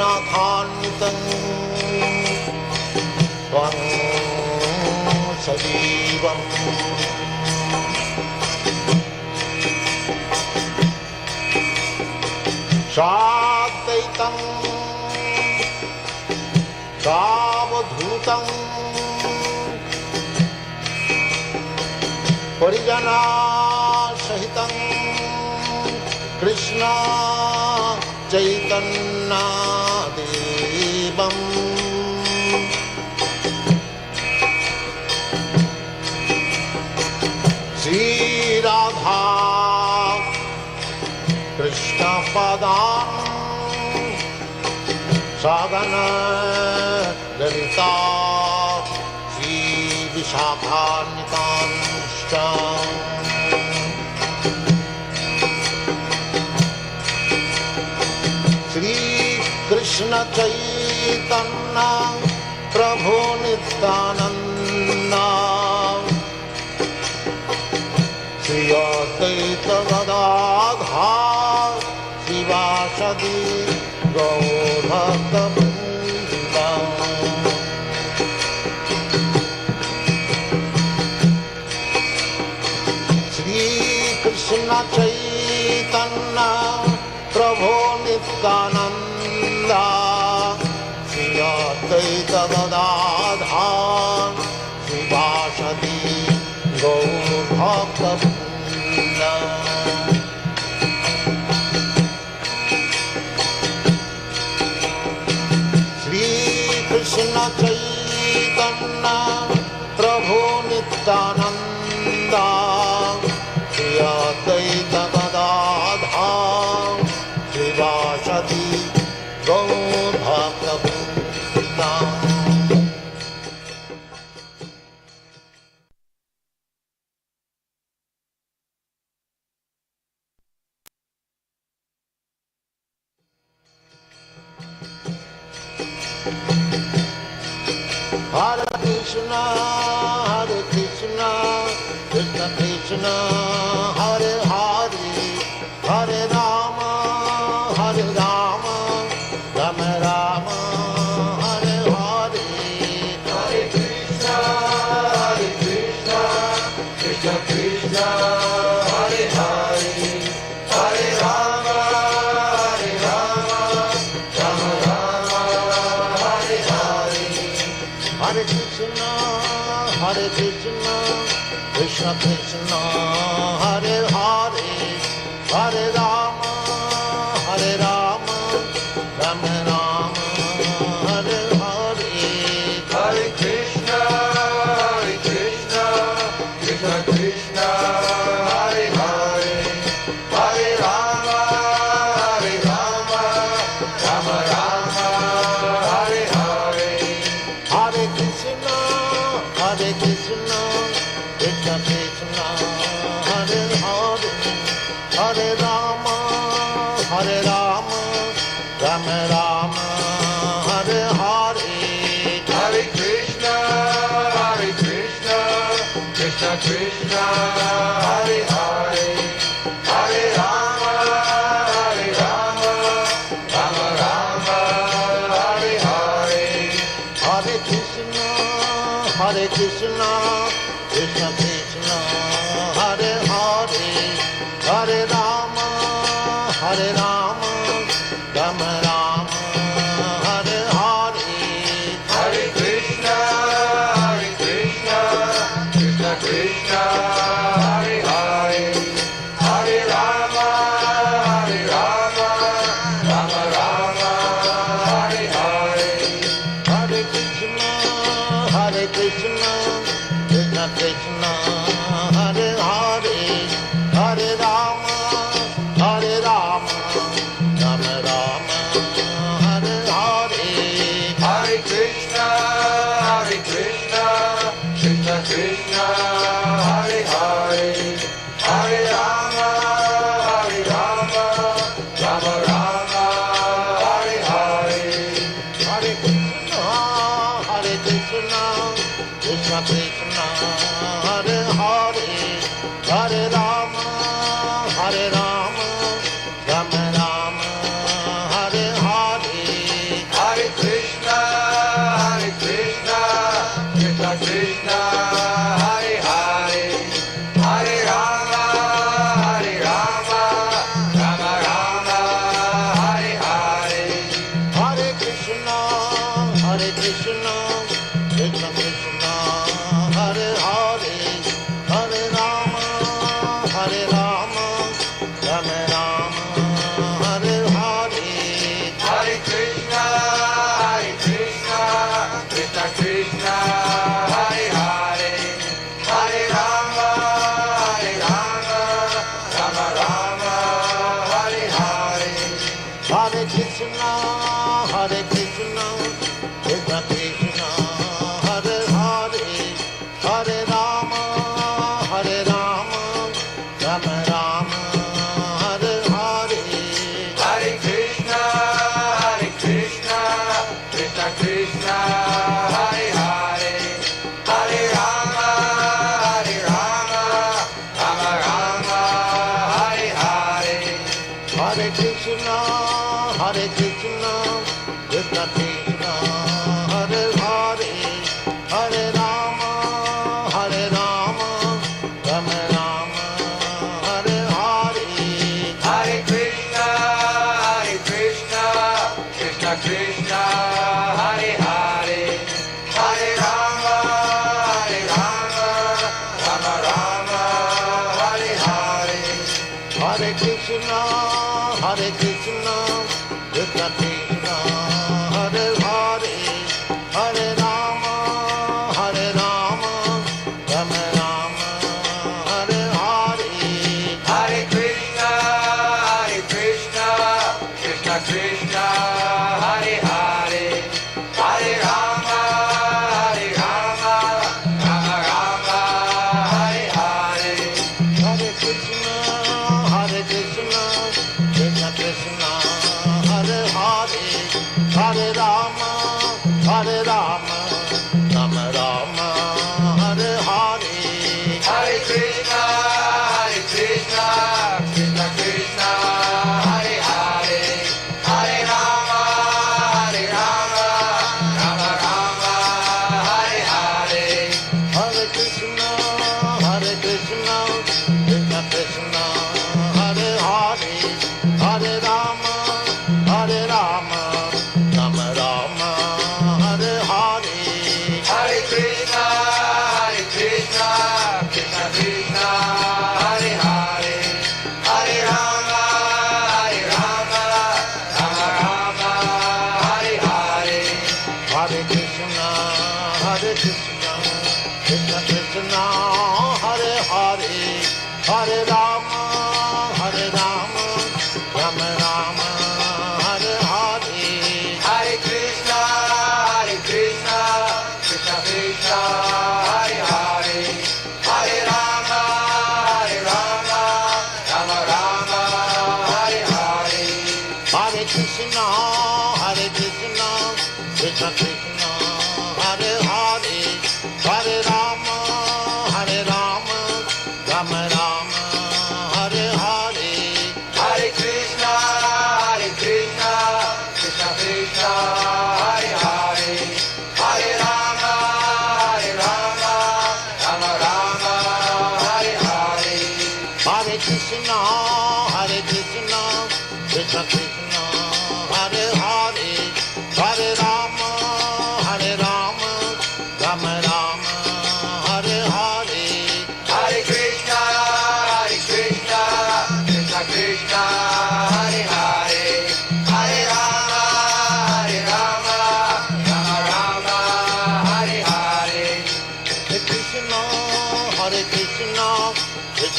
अनाथान्वितम् त्वं सजीवम् शान्तैतं सावधूतम् परिजनासहितं कृष्णा चैतन्ना पदान् साधनलिता श्रीविशाखान्नितान्तुष्ट श्रीकृष्णचैतन्नं प्रभो नित्यानन्ना Shriya Gauravdam I'll, I'll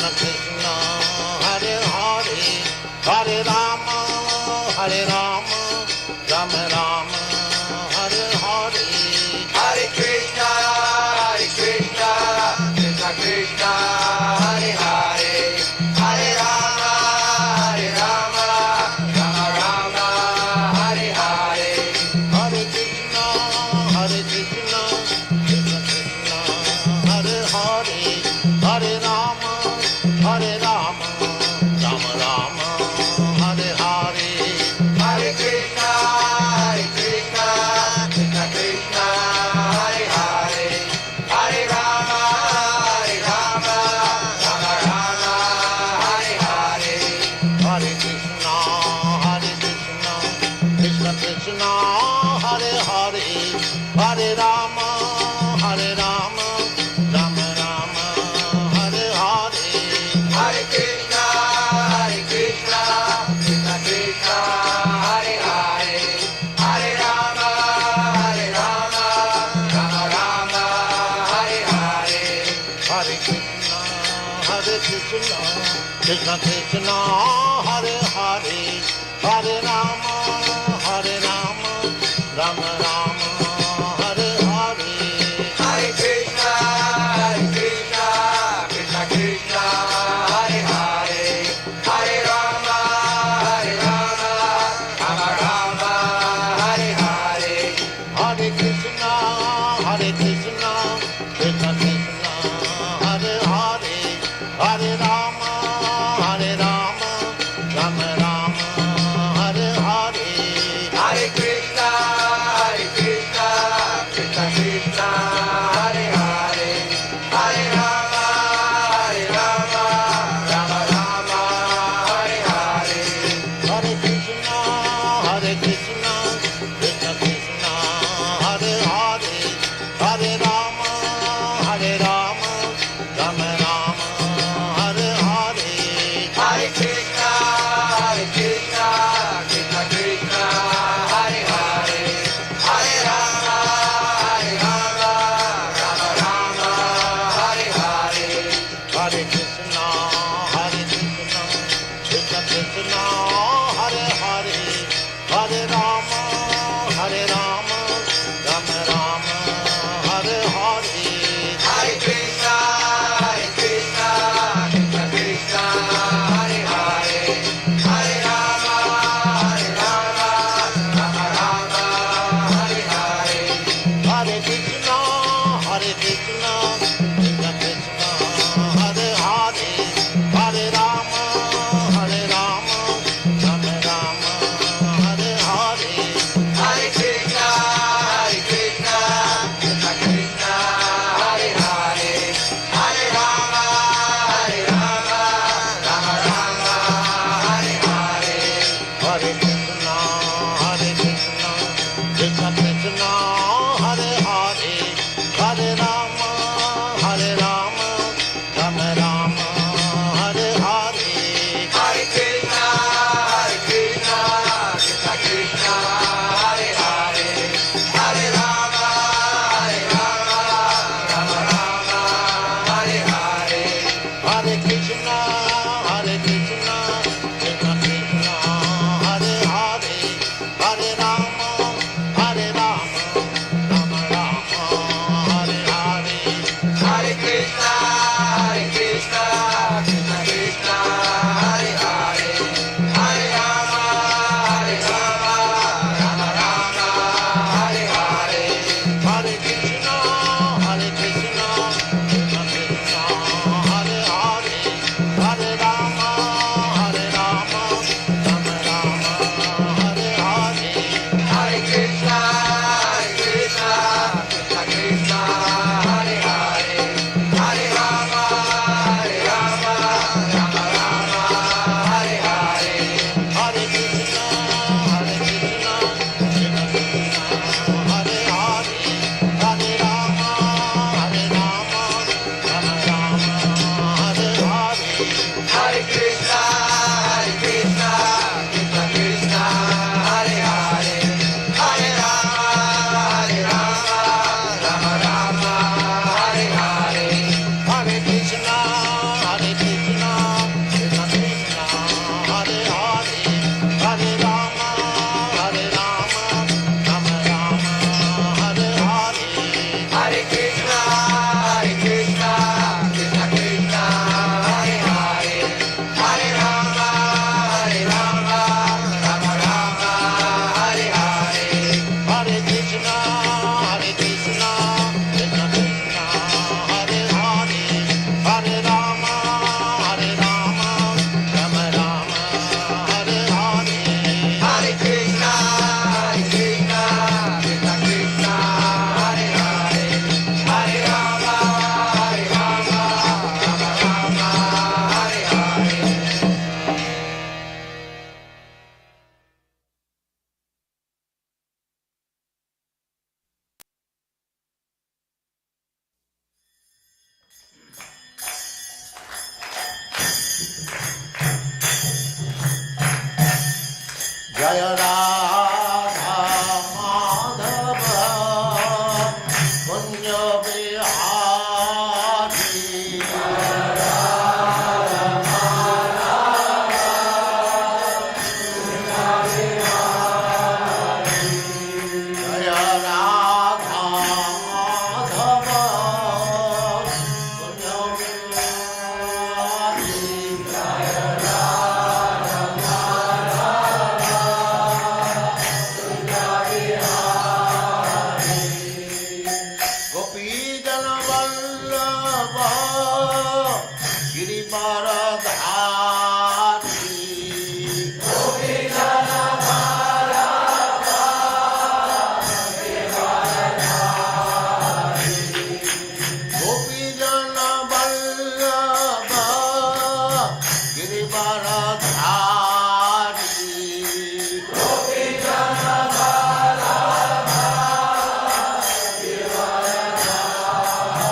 Krishna Krishna,